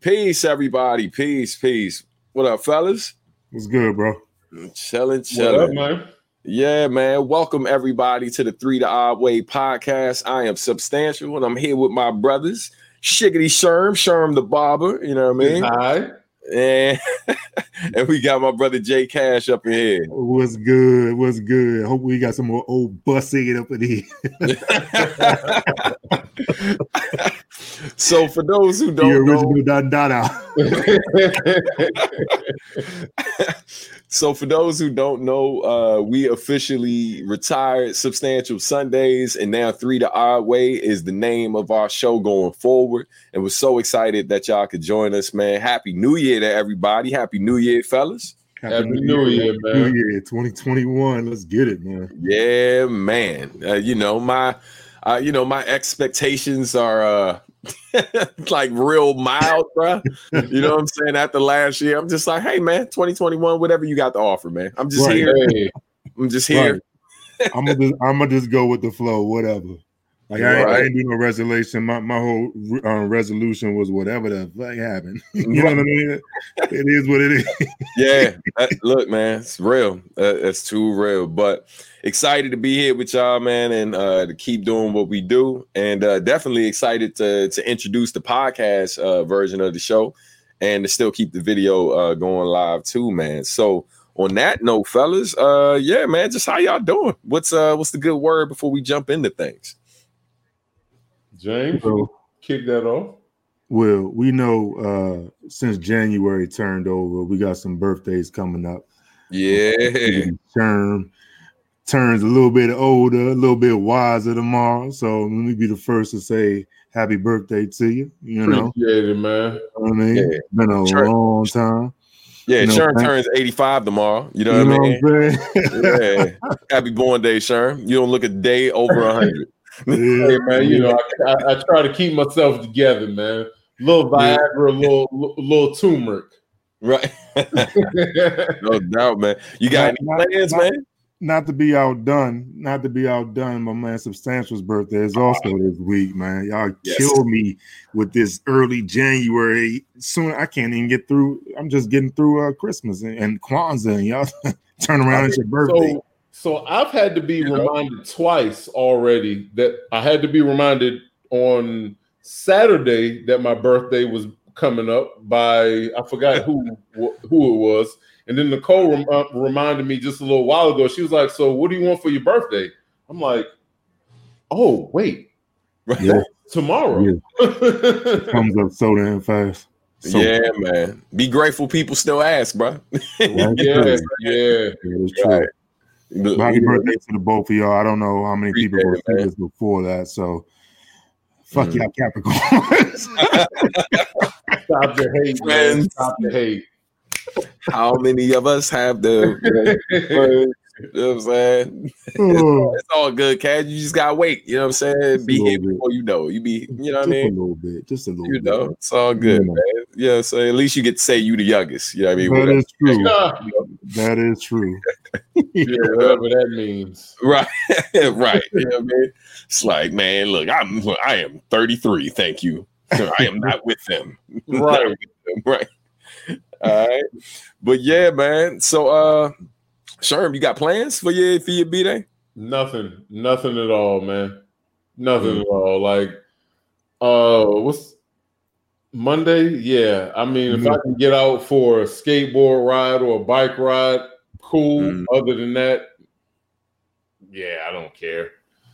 Peace, everybody. Peace, peace. What up, fellas? What's good, bro? Chilling, chilling. man? Yeah, man. Welcome everybody to the Three to Odd Way podcast. I am substantial, and I'm here with my brothers, Shiggity Sherm, Sherm the barber. You know what I mean? Hi. And, and we got my brother Jay Cash up in here. What's good? What's good? Hope we got some more old bus bussing up in here. so for those who don't the original know, so for those who don't know, uh, we officially retired Substantial Sundays, and now Three to Odd Way is the name of our show going forward. And we're so excited that y'all could join us, man. Happy New Year to everybody! Happy New Year, fellas! Happy, Happy New, Year, Year, man! New Year 2021. Let's get it, man. Yeah, man. Uh, you know my, uh, you know my expectations are. like real mild, bro. You know what I'm saying? After last year, I'm just like, hey man, 2021, whatever you got to offer, man. I'm just right. here. Hey. I'm just here. Right. I'm gonna just, I'm gonna just go with the flow, whatever. Like I, ain't, I ain't do no resolution. My my whole uh, resolution was whatever the fuck happened. you know what I mean? It is what it is. yeah, that, look, man, it's real. Uh, it's too real. But excited to be here with y'all, man, and uh, to keep doing what we do, and uh, definitely excited to to introduce the podcast uh, version of the show, and to still keep the video uh, going live too, man. So on that note, fellas, uh, yeah, man, just how y'all doing? What's uh, what's the good word before we jump into things? James, so, kick that off. Well, we know uh since January turned over, we got some birthdays coming up. Yeah. Term turns a little bit older, a little bit wiser tomorrow. So let me be the first to say happy birthday to you. You know, appreciate it, man. You know I mean, yeah. been a sure. long time. Yeah, you know, Sherm turns 85 tomorrow. You know, you what I mean? yeah. Happy born day, Sherm. You don't look a day over 100 hey man, you know, I, I, I, try to keep myself together, man. Little Viagra, little little turmeric. Right. no doubt, man. You got not, any plans, not, man? Not to be outdone, not to be outdone. My man Substantial's birthday is also this week, man. Y'all yes. kill me with this early January. Soon I can't even get through. I'm just getting through uh, Christmas and, and Kwanzaa, and y'all turn around at your birthday. So, so I've had to be reminded twice already that I had to be reminded on Saturday that my birthday was coming up by I forgot who who it was, and then Nicole rem- uh, reminded me just a little while ago. She was like, "So what do you want for your birthday?" I'm like, "Oh wait, yeah. tomorrow." Yeah. Comes up so damn fast. So yeah, man. Be grateful people still ask, bro. yeah, yeah, yeah. It's true. Right. Happy birthday to the both of y'all. I don't know how many people were see this before that, so fuck mm. y'all Capricorns. Stop the hate, man. Stop the hate. How many of us have the you know what I'm saying? Oh. it's all good, Cash. You just gotta wait. You know what I'm saying? Just be here bit. before you know. You be, you know what I mean? A little bit, just a little. Bit. You bit. know, it's all good, yeah. man. Yeah. So at least you get to say you the youngest. You know what I mean? That is true. that is true. yeah, whatever that means. Right. right. You know what I mean? It's like, man, look, I'm I am 33. Thank you. I am not with them. Right. With them. Right. All right. But yeah, man. So uh Sherm, you got plans for your for your b day? Nothing, nothing at all, man. Nothing mm-hmm. at all. Like, uh, what's Monday? Yeah, I mean, mm-hmm. if I mm-hmm. can get out for a skateboard ride or a bike ride, cool. Mm-hmm. Other than that, yeah, I don't care.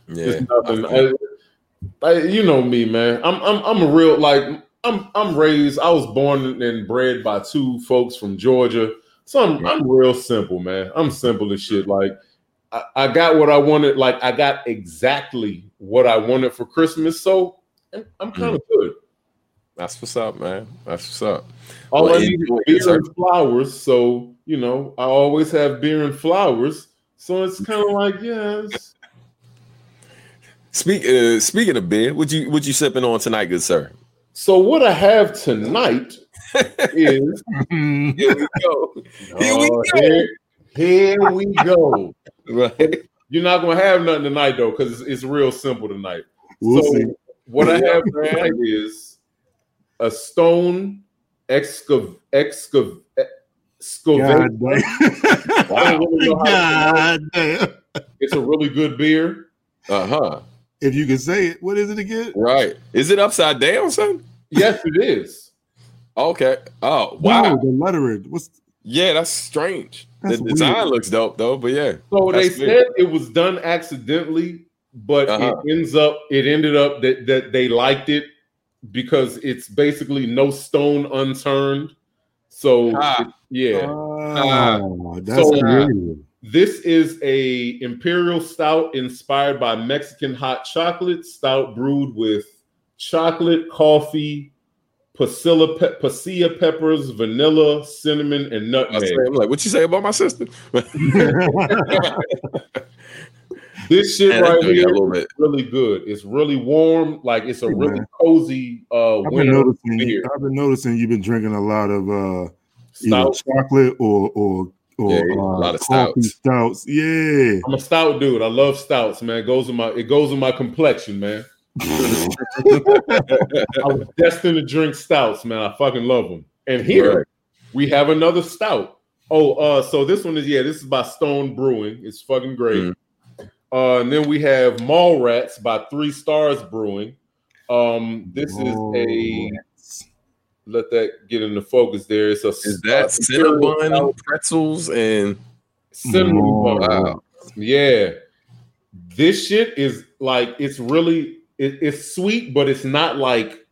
Yeah, it's nothing. I, I, you know me, man. I'm I'm I'm a real like I'm I'm raised. I was born and bred by two folks from Georgia so I'm, I'm real simple, man. I'm simple as shit. Like I, I, got what I wanted. Like I got exactly what I wanted for Christmas. So I'm, I'm kind of good. That's what's up, man. That's what's up. All well, I need is beer and flowers. So you know, I always have beer and flowers. So it's kind of like yes. Speak, uh, speaking of beer, what you what you sipping on tonight, good sir? So what I have tonight is here we go. Here we go. Here, here we go. right. You're not gonna have nothing tonight though, because it's, it's, real simple tonight. We'll so see. what I have tonight is a Stone Excav Excav God Excavate. damn. I don't really know how to God damn. It's a really good beer. Uh huh. If you can say it, what is it again? Right. Is it upside down, son? Yes, it is. Okay. Oh Wow, wow. the lettering. What's Yeah, that's strange. That's the design weird. looks dope though, but yeah. So they That's good. said it was done accidentally, but Uh-huh. it ends up it ended up that that they liked it because it's basically no stone unturned. So Ah. it- yeah, oh, that's So- weird. This is a imperial stout inspired by Mexican hot chocolate stout brewed with chocolate, coffee, pasilla, pe- pasilla peppers, vanilla, cinnamon, and nutmeg. say, I'm like, what you say about my sister? This shit Man, right joint got here a little bit. really good. It's really warm. Like it's a Hey, really man. cozy uh I've been winter noticing. beer. I've been noticing you've been drinking a lot of uh, either stout. chocolate or or or Yeah, uh, a lot of stouts. stouts. Yeah. I'm a stout dude. I love stouts, man. It goes in my it goes in my complexion, man. I was destined to drink stouts, man. I fucking love them. And here Right. we have another stout. Oh, uh, so this one is yeah, this is by Stone Brewing. It's fucking great. Mm. Uh, and then we have Mall Rats by Three Stars Brewing. Um, this is a let that get into focus there. It's a Is that uh, cinnamon pretzels and cinnamon Oh, wow. Yeah. This shit is like it's really it, it's sweet, but it's not like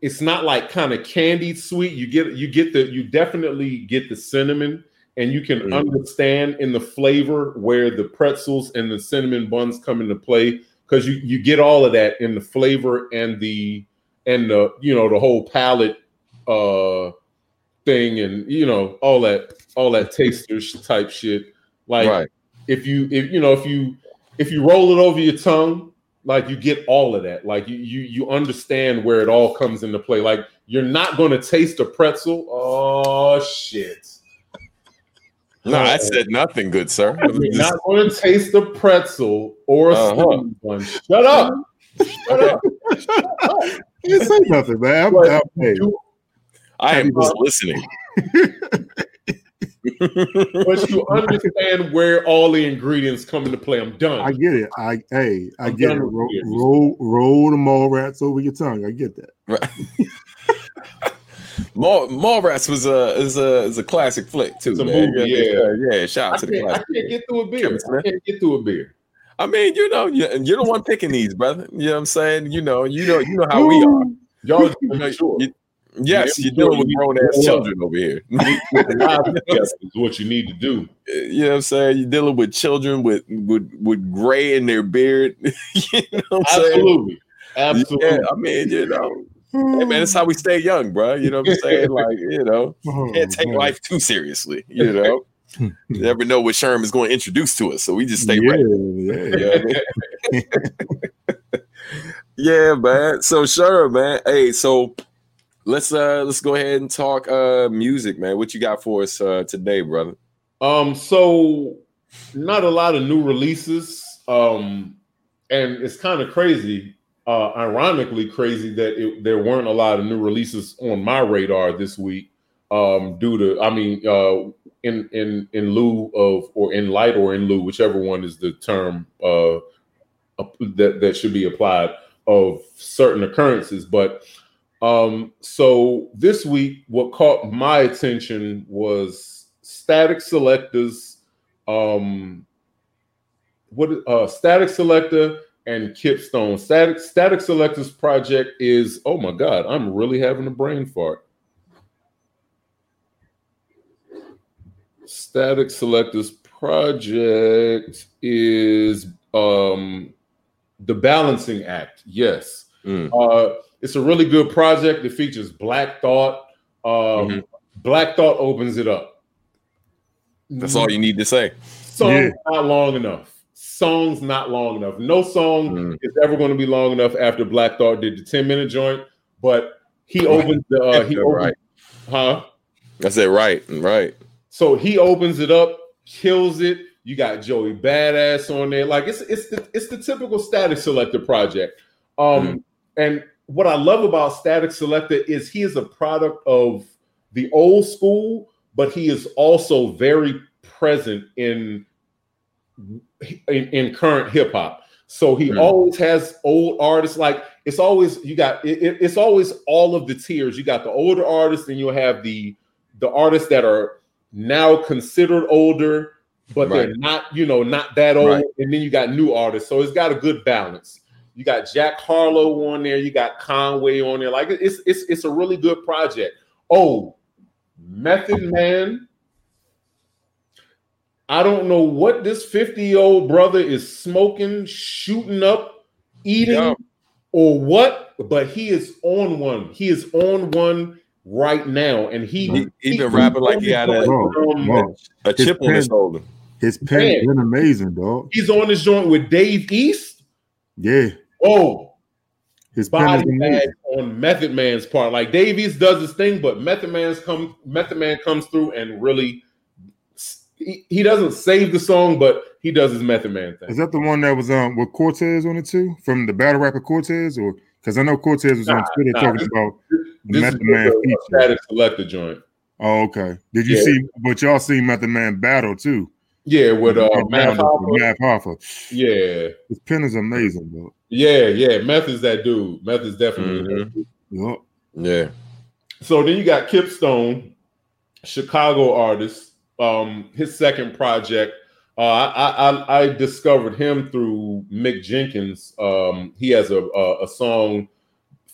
it's not like kind of candied sweet. You get you get the you definitely get the cinnamon and you can Mm. understand in the flavor where the pretzels and the cinnamon buns come into play because you you get all of that in the flavor and the and the you know the whole palate uh thing and you know all that all that taster type shit. Like right. if you if you know if you if you roll it over your tongue like you get all of that. Like you you you understand where it all comes into play. Like you're not going to taste a pretzel? Oh shit. No, I said nothing good, sir. you're not going to taste a pretzel or a Uh-huh. cinnamon bun shut up. Shut up You say nothing, man. I'm, But I'm- hey, I am just listening. but you understand where all the ingredients come into play i'm done I get it. I hey, I I'm get it. Roll, roll, roll the mall rats over your tongue. I get that. Right. Mall, Mallrats was a is a is a classic flick too. It's a man. movie, yeah, yeah. Shout I out to the can't, I can't get through a beer. I can't get through a beer. I mean, you know, you- you're the one picking these, brother. You know what I'm saying? You know, you know, you know how we are. Y'all You know, sure. you- yes, you're dealing with grown ass children over here. is what you need to do. you know what I'm saying? You're dealing with children with with with gray in their beard. you know what I'm saying? Absolutely. Absolutely. Yeah, I mean, you know, hey, man, that's how we stay young, bro. You know what I'm saying? Like, you know, Oh, can't take life too seriously. You know, you never know what Sherm is going to introduce to us, so we just stay yeah, ready. yeah. You know what I mean? yeah, man. So sure, man. Hey, so let's uh let's go ahead and talk uh music, man. What you got for us uh today, brother? Um, so not a lot of new releases. Um, and it's kind of crazy, uh, ironically crazy that it, there weren't a lot of new releases on my radar this week. Um, due to, I mean, uh, in in in lieu of, or in light, or in lieu, whichever one is the term uh, that that should be applied of certain occurrences. But um, so this week, what caught my attention was Statik Selektah's, um, what uh, Statik Selektah and Kipp Stone. Static Statik Selektah's project is oh my god, I'm really having a brain fart. Statik Selektah's project is um the Balancing Act. Yes. Mm. Uh, it's a really good project. It features Black Thought. Um, Mhm. Black Thought opens it up. That's all you need to say. Song Yeah. not long enough. Songs not long enough. No song Mm. is ever going to be long enough after Black Thought did the 10 minute joint, but he opens the uh, he Yeah, opens, right. huh? I said right, right. So he opens it up, kills it. You got Joey Badass on there. Like it's it's the it's the typical Statik Selektah project. Um Mm. and what I love about Statik Selektah is he is a product of the old school, but he is also very present in in, in current hip hop. So he mm. always has old artists. Like it's always you got it, it's always all of the tiers. You got the older artists, and you'll have the the artists that are now considered older, but right. they're not, you know, not that old. Right. And then you got new artists. So it's got a good balance. You got Jack Harlow on there, you got Conway on there. Like it's it's it's a really good project. Oh, Method Man. I don't know what this 50 year old brother is smoking, shooting up, eating, yeah. or what, but he is on one. He is on one right now, and he he, he been rapping like he had a, um, a chip pen, on his shoulder. His pen been amazing, dog. He's on this joint with Dave East. Yeah. Oh, his body bag on Method Man's part. Like Dave East does his thing, but Method Man's come Method Man comes through and really he, he doesn't save the song, but he does his Method Man thing. Is that the one that was um with Cortez on it too? From the battle rapper Cortez, or because I know Cortez was nah, on Twitter nah, talking about the Method Man feature. Statik Selektah joint. Oh, okay. Did you yeah. see? But y'all see Method Man battle too. Yeah, with uh, Math Hoffa. Math Hoffa. Yeah, his pen is amazing, bro. Yeah, yeah. Meth is that dude. Meth is definitely. Mm-hmm. Yep. Yeah. So then you got Kipp Stone, Chicago artist. Um, his second project. Uh, I, I I discovered him through Mick Jenkins. Um, he has a, a, a song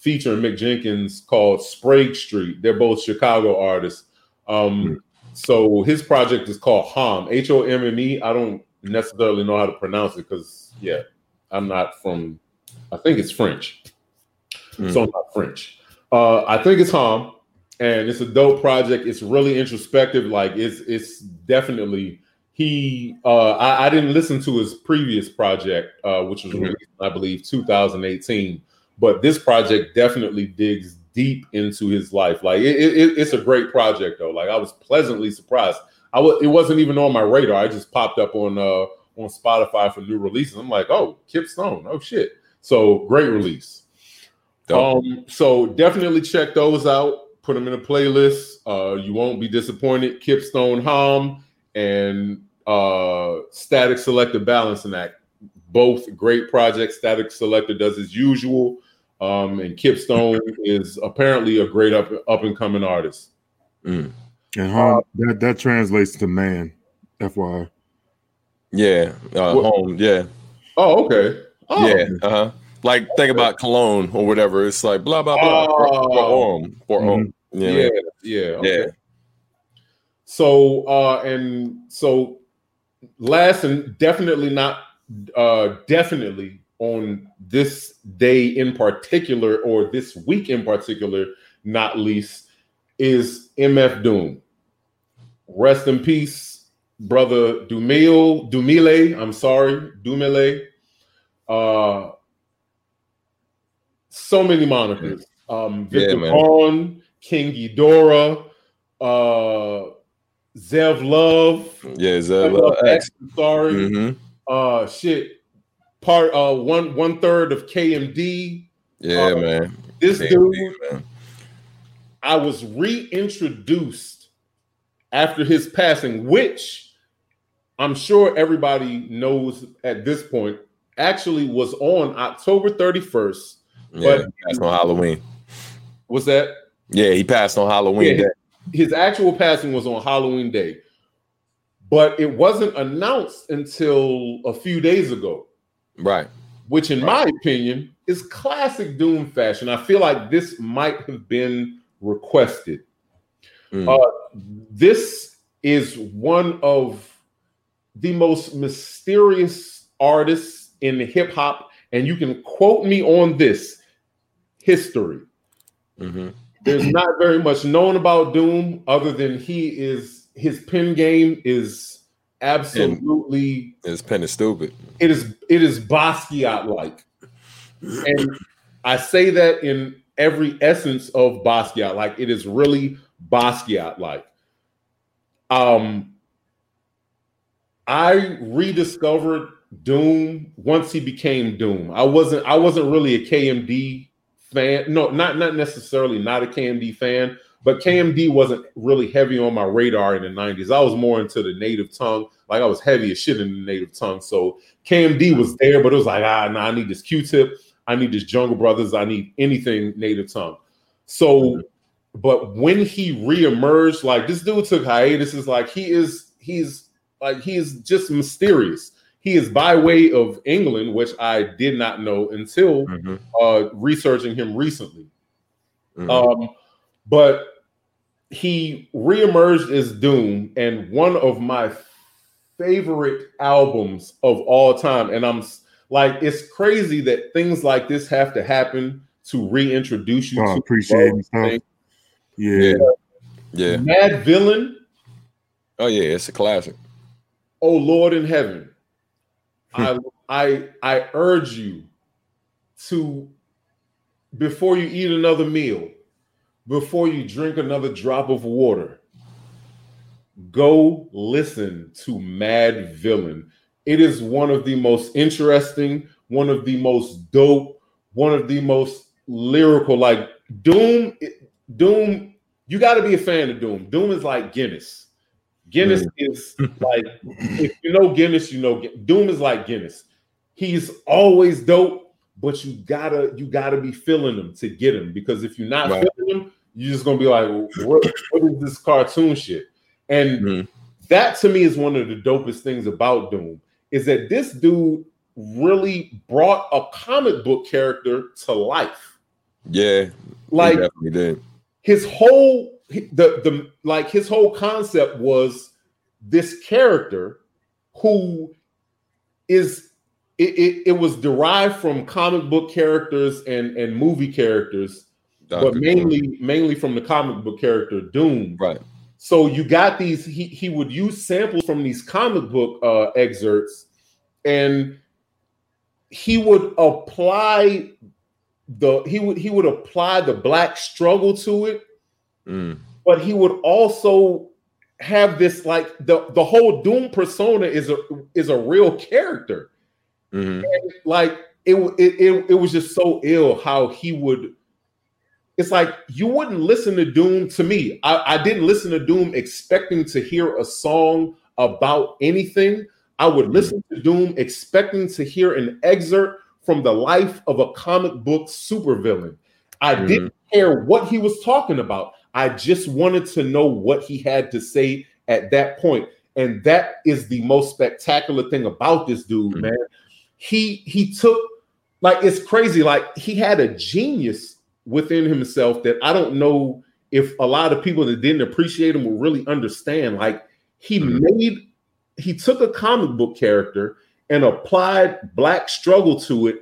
featuring Mick Jenkins called Sprague Street. They're both Chicago artists. Um, so his project is called HOM, H O M M E. I don't necessarily know how to pronounce it because, yeah, I'm not from, I think it's French. Mm. So I'm not French. Uh, I think it's HOM, and it's a dope project. It's really introspective. Like it's it's definitely he. Uh, I, I didn't listen to his previous project, uh, which was mm-hmm. released, I believe, 2018. But this project definitely digs deep into his life. Like it, it, it's a great project though. Like I was pleasantly surprised. I was it wasn't even on my radar. I just popped up on uh on Spotify for new releases. I'm like, oh, Kipp Stone. Oh shit. So great release. Dope. Um, so definitely check those out. Put them in a playlist. Uh, you won't be disappointed. Kipp Stone Hom and uh Statik Selektah Balancing Act. Both great projects. Statik Selektah does his usual. Um, and Kipp Stone is apparently a great up up and coming artist. Mm. And home, uh, that that translates to man, FYI. Yeah, uh, home. Yeah. Oh, okay. Oh. Yeah. Uh huh. Like think about cologne or whatever. It's like blah blah blah oh. for, home for mm-hmm. home. Yeah. Yeah. Yeah. Okay. yeah. So uh, and so last and definitely not uh, definitely on this day in particular, or this week in particular, not least, is MF Doom. Rest in peace, brother Dumile, Dumile, I'm sorry, Dumile. Uh, so many monikers. Um, Victor yeah, Vaughn, King Ghidorah, uh, Zev Love. Yeah, Zev Love. X. Sorry. Mm-hmm. Uh, shit part uh one one third of KMD. Yeah, uh, man. This KMD, dude, man. I was reintroduced after his passing, which I'm sure everybody knows at this point, actually was on October 31st. Yeah, but passed on Halloween. Was that? Yeah, he passed on Halloween yeah, His actual passing was on Halloween day, but it wasn't announced until a few days ago. Right. Which, in right. my opinion, is classic Doom fashion. I feel like this might have been requested. Mm. Uh, this is one of the most mysterious artists in hip hop, and you can quote me on this history. Mm-hmm. There's not very much known about Doom other than he is his pen game is absolutely his pen is stupid. It is it is Basquiat like. And I say that in every essence of Basquiat. Like it is really Basquiat like. Um I rediscovered Doom once he became Doom. I wasn't I wasn't really a KMD fan. No, not not necessarily not a KMD fan, but KMD wasn't really heavy on my radar in the 90s. I was more into the native tongue. Like I was heavy as shit in the native tongue. So KMD was there, but it was like, ah, nah, I need this Q-tip. I need this Jungle Brothers. I need anything native tongue. So, but when he reemerged, like this dude took hiatus, is like he is, he's like he is just mysterious. He is by way of England, which I did not know until Mhm. uh, researching him recently. Mhm. Um, but he reemerged as Doom, and one of my favorite albums of all time. And I'm like, it's crazy that things like this have to happen to reintroduce you Oh, to appreciate the and Yeah. yeah. Madvillain. Oh yeah, it's a classic. Oh Lord in heaven, I I I urge you to before you eat another meal, before you drink another drop of water, go listen to Madvillain. It is one of the most interesting, one of the most dope, one of the most lyrical. Like Doom, Doom, you got to be a fan of Doom. Doom is like Guinness. Guinness is like if you know Guinness, you know Doom is like Guinness. He's always dope, but you gotta you gotta be feeling them to get them because if you're not Right. feeling him, you're just gonna be like, what, what is this cartoon shit? And Mhm. that to me is one of the dopest things about Doom is that this dude really brought a comic book character to life. Yeah, Like he definitely did. his whole the the like his whole concept was this character who is it, it, it was derived from comic book characters and and movie characters Dr. but Doom. mainly mainly from the comic book character doom right. so you got these he, he would use samples from these comic book uh excerpts and he would apply the he would he would apply the black struggle to it Mm. but he would also have this like the the whole doom persona is a is a real character Mhm. like it, it it it was just so ill how he would it's like you wouldn't listen to doom to me. I, I didn't listen to doom expecting to hear a song about anything. I would listen to doom expecting to hear an excerpt from the life of a comic book supervillain. I Mhm. didn't care what he was talking about. I just wanted to know what he had to say at that point. And that is the most spectacular thing about this dude Mhm. man he he took like it's crazy like he had a genius within himself that i don't know if a lot of people that didn't appreciate him will really understand. Like he Mhm. made he took a comic book character and applied black struggle to it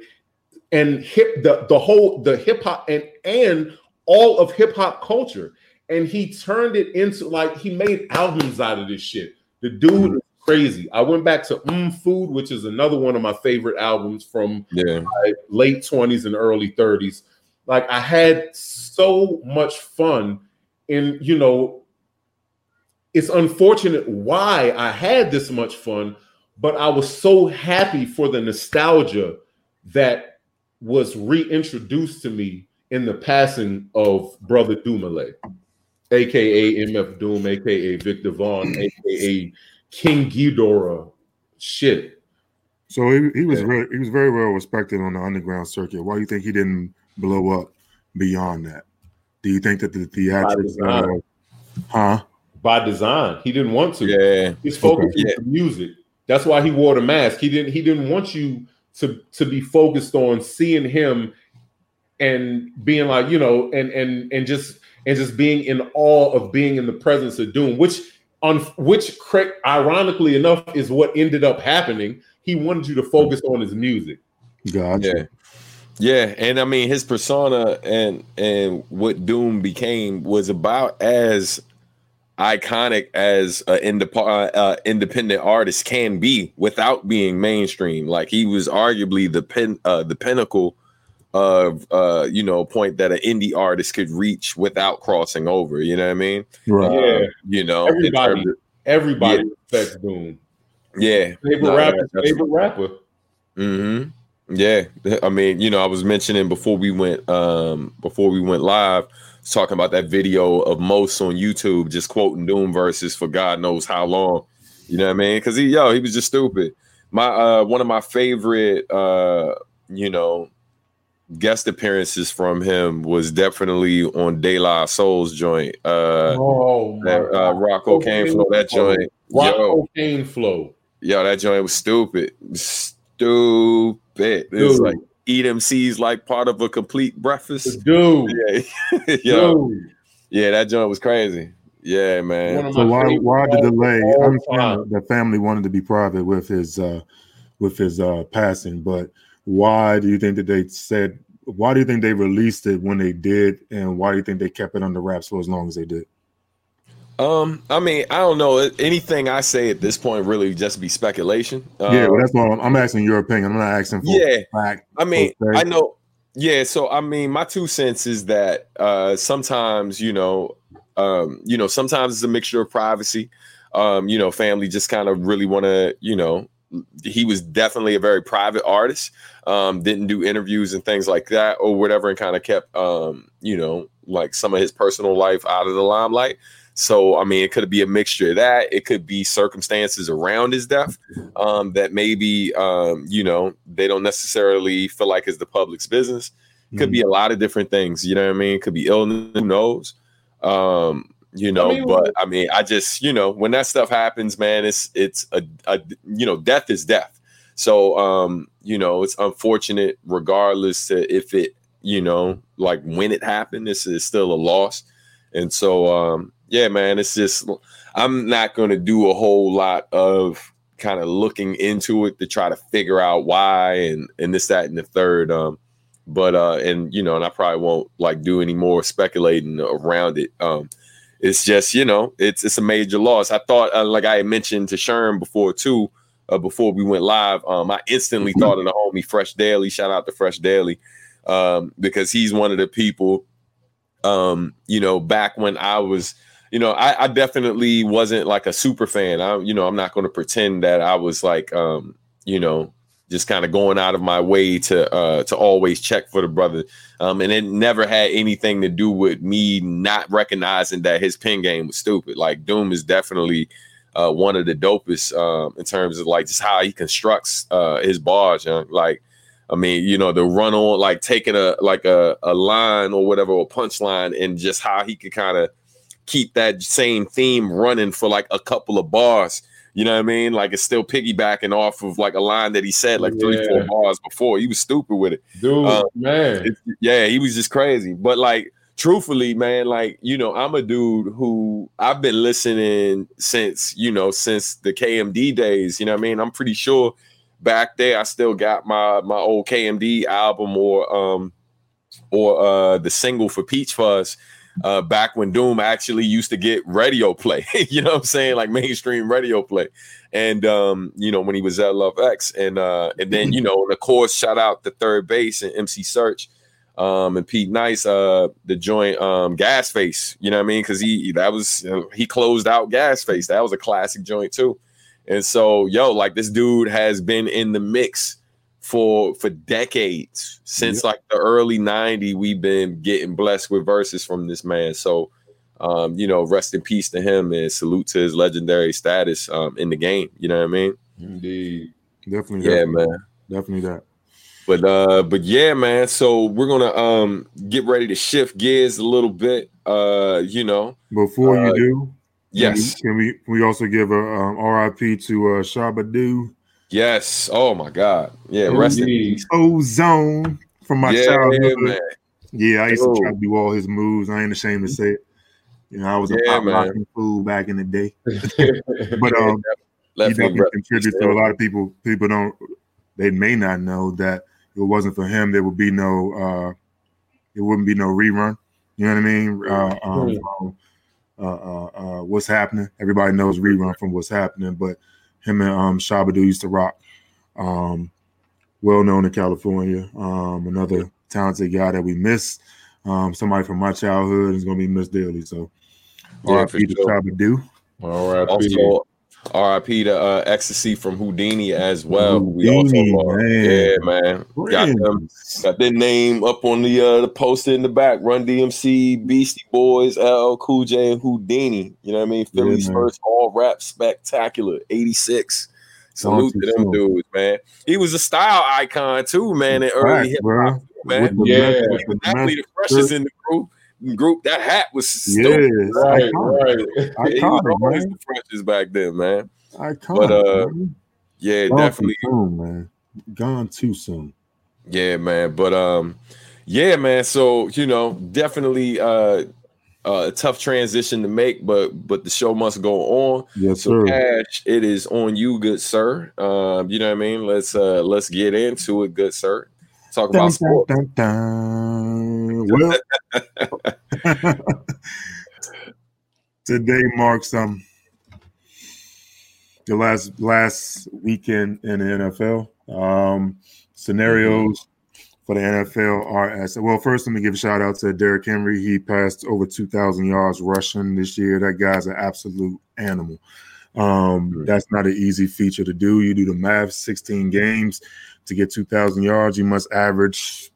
and hip the the whole the hip hop and and all of hip hop culture. And he turned it into like he made albums out of this shit. The dude is crazy i went back to mm food which is another one of my favorite albums from Yeah. my late 20s and early 30s like i had so much fun in you know it's unfortunate why i had this much fun but i was so happy for the nostalgia that was reintroduced to me in the passing of brother Dumile, aka mf doom aka victor vaughn aka king ghidorah shit So he, he was Yeah. very, he was very well respected on the underground circuit. Why do you think he didn't blow up beyond that? Do you think that the theatrics, design. uh, huh? by design he didn't want to Yeah. His focus Okay. was the music. That's why he wore the mask. He didn't. He didn't want you to to be focused on seeing him and being like you know and and and just and just being in awe of being in the presence of doom, which on which cra- ironically enough is what ended up happening. He wanted you to focus on his music. Gotcha. Yeah. Yeah, and I mean his persona and and what Doom became was about as iconic as an indep- uh, uh, independent artist can be without being mainstream. Like he was arguably the pin uh, the pinnacle of uh, you know point that an indie artist could reach without crossing over. You know what I mean? Right. Yeah. Uh, you know, Everybody, terms of- everybody respects Doom. yeah, Favorite No, rapper, that's- favorite rapper. mm-hmm Yeah, I mean, you know, I was mentioning before we went um before we went live, talking about that video of most on YouTube just quoting Doom verses for God knows how long. You know what I mean? Because he yo, he was just stupid. My uh one of my favorite uh you know guest appearances from him was definitely on De La Soul's joint. Uh, oh, that, uh Rock Co.Kane flow. That joint, Rock Co.Kane flow. Yo, that joint was stupid, stupid. It was like eat MCs like part of a complete breakfast. Dude, yeah, yo, Dude. yeah, that joint was crazy. Yeah, man. So why why the delay? I'm the family wanted to be private with his uh with his uh passing, but why do you think that they said why do you think they released it when they did? And why do you think they kept it under wraps for as long as they did? Um i mean i don't know. Anything i say at this point really just be speculation. Yeah well, that's why I'm, I'm, asking your opinion. I'm not asking for yeah. fact, i mean i know. Yeah so i mean my two cents is that uh sometimes you know um you know sometimes it's a mixture of privacy. Um you know family just kind of really want to you know he was definitely a very private artist. Um, didn't do interviews and things like that or whatever, and kind of kept, um, you know, like some of his personal life out of the limelight. So, I mean, it could be a mixture of that. It could be circumstances around his death um, that maybe, um, you know, they don't necessarily feel like is the public's business. Could mm-hmm. be a lot of different things. You know what I mean? Could be illness. Who knows? Um, you know I mean, but i mean i just you know when that stuff happens man it's it's a, a, you know death is death. So um you know it's unfortunate regardless to if it you know like when it happened this is still a loss. And so um yeah man it's just i'm not going to do a whole lot of kind of looking into it to try to figure out why and and this that and the third um but uh and you know and i probably won't like do any more speculating around it um it's just you know it's it's a major loss. I thought uh, like I mentioned to Sherm before too. Uh, before we went live, um, I instantly mm-hmm. thought of the homie Fresh Daily. Shout out to Fresh Daily um, because he's one of the people. Um, you know, back when I was, you know, I, I definitely wasn't like a super fan. I, you know, I'm not going to pretend that I was like, um, you know, just kind of going out of my way to uh to always check for the brother. Um, and it never had anything to do with me not recognizing that his pin game was stupid. Like Doom is definitely uh one of the dopest um in terms of like just how he constructs uh his bars, you know? like I mean, you know, the run on like taking a like a, a line or whatever, or punchline, and just how he could kind of keep that same theme running for like a couple of bars you know what I mean? Like it's still piggybacking off of like a line that he said like three, four bars before. He was stupid with it. Dude, um, man. It, yeah, he was just crazy. But like truthfully, man, like, you know, I'm a dude who I've been listening since, you know, since the KMD days. You know what I mean? I'm pretty sure back there I still got my my old KMD album or um or uh the single for Peach Fuzz uh, back when Doom actually used to get radio play, you know what I'm saying? Like mainstream radio play. And um, you know, when he was at Love X, and uh, and then you know, and of course, shout out to 3rd Bass and MC Serch. um and Pete Nice, uh the joint um Gas Face, you know what I mean? Because he that was uh, he closed out Gas Face. That was a classic joint too. And so, yo, like this dude has been in the mix for for decades since like the early 90s we've been getting blessed with verses from this man. So um you know rest in peace to him and salute to his legendary status um in the game. You know what i mean? Indeed. Definitely yeah definitely, man. Definitely that. But uh but yeah man. So we're gonna um get ready to shift gears a little bit uh you know. Before uh, you do yes. can we, can we, we also give a um, rip to uh shabba Yes. Oh my God. Yeah. Rest in peace. Ozone from my yeah, childhood. Man. Yeah, I used to try to do all his moves. I ain't ashamed to say it. You know, I was a yeah, pop locking fool back in the day. but um, he definitely contributes to a lot of people. People don't. They may not know that if it wasn't for him, there would be no. uh It wouldn't be no rerun. You know what I mean? Uh, um, uh, uh, uh, what's happening? Everybody knows rerun from what's happening, but him and um, Shabba used to rock. Um, well known in California. Um, another talented guy that we miss. Um, somebody from my childhood is going to be missed dearly. So, yeah, R.I.P. to Shabba All right. Also, RIP to uh, Ecstasy from Whodini as well. Whodini, we man. Yeah, man. Got them got their name up on the uh the poster in the back. Run DMC, Beastie Boys, LL Cool J, and Whodini. You know what I mean? Philly's man. first all rap spectacular, 86. Salute to them soon. dudes, man. He was a style icon too, man, in early hip hop, man. Yeah. mess- He was definitely the freshest in the group. Group that hat was stupid. Right, iconic. right. Yeah, he was Iconic, always man. the freshest back then, man. Iconic. But, uh, man. Yeah, Gone definitely. too soon, man. Gone too soon. Yeah, man. But um, yeah, man. So you know, definitely uh, uh, a tough transition to make, but but the show must go on. Yes, So sir. Cash, it is on you, good sir. Um, you know what I mean. Let's uh let's get into it, good sir. Talk Dun, about sports. dun, dun, dun. Well, today marks um the last last weekend in the NFL. Um, scenarios for the NFL are as well. First, let me give a shout out to Derrick Henry. He passed over two thousand yards rushing this year. That guy's an absolute animal. Um, Mhm. that's not an easy feature to do. You do the math: sixteen games to get two thousand yards. You must average.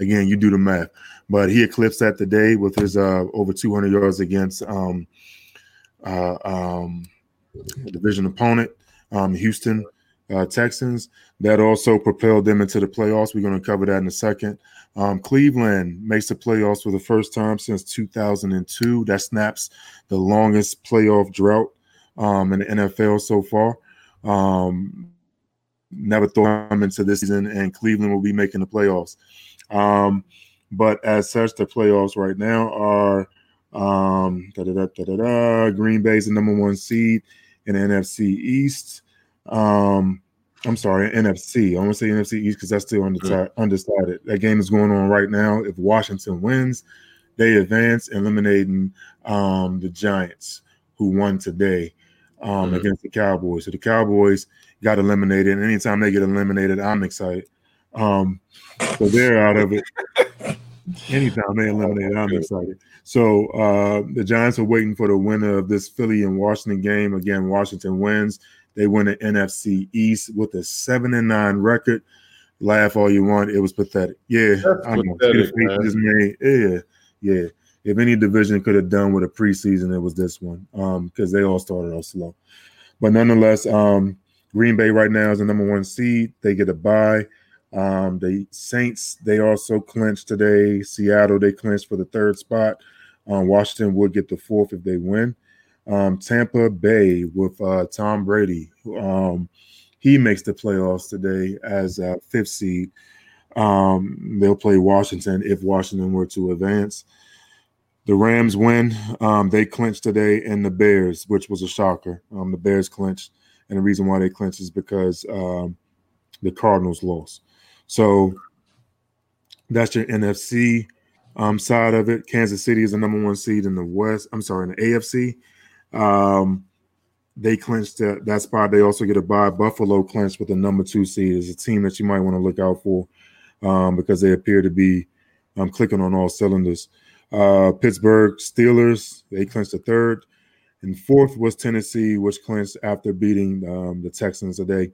Again, you do the math, but he eclipsed that today with his uh, over 200 yards against um, uh, um, division opponent, um, Houston uh, Texans. That also propelled them into the playoffs. We're going to cover that in a second. Um, Cleveland makes the playoffs for the first time since 2002. That snaps the longest playoff drought um, in the NFL so far. Um, never thought them into this season, and Cleveland will be making the playoffs. Um, but as such, the playoffs right now are um, Green Bay's the number one seed in NFC East. Um, I'm sorry, NFC. I want to say NFC East because that's still undecided, undecided. That game is going on right now. If Washington wins, they advance, eliminating um, the Giants, who won today um, Mhm. against the Cowboys. So the Cowboys got eliminated. And anytime they get eliminated, I'm excited. Um, so they're out of it. Anytime they eliminate, I'm excited. So uh, the Giants are waiting for the winner of this Philly and Washington game. Again, Washington wins. They win the NFC East with a seven and nine record. Laugh all you want. It was pathetic. Yeah, That's I know. pathetic, See the face man. just made. Yeah, yeah. If any division could have done with a preseason, it was this one. Um, because they all started off slow. But nonetheless, um, Green Bay right now is the number one seed. They get a bye. Um, the Saints they also clinched today. Seattle they clinched for the third spot. Um, Washington would get the fourth if they win. Um, Tampa Bay with uh, Tom Brady, um, he makes the playoffs today as a fifth seed. Um, they'll play Washington if Washington were to advance. The Rams win. Um, they clinched today, and the Bears, which was a shocker. Um, the Bears clinched, and the reason why they clinched is because um, the Cardinals lost. So that's your NFC um, side of it. Kansas City is the number one seed in the West. I'm sorry, in the AFC. Um, they clinched that, that spot. They also get a bye. Buffalo clinched with the number two seed. Is a team that you might want to look out for um, because they appear to be um, clicking on all cylinders. Uh, Pittsburgh Steelers they clinched the third, and fourth was Tennessee, which clinched after beating um, the Texans today.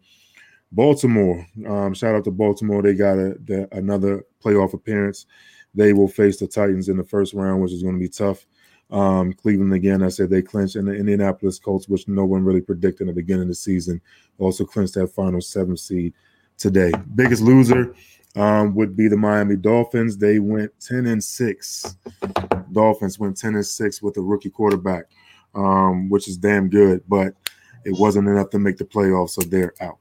Baltimore, um, shout out to Baltimore. They got a, the, another playoff appearance. They will face the Titans in the first round, which is going to be tough. Um, Cleveland again, I said they clinched, and the Indianapolis Colts, which no one really predicted in the beginning of the season, also clinched that final seventh seed today. Biggest loser um, would be the Miami Dolphins. They went ten and six. Dolphins went ten and six with a rookie quarterback, um, which is damn good, but it wasn't enough to make the playoffs, so they're out.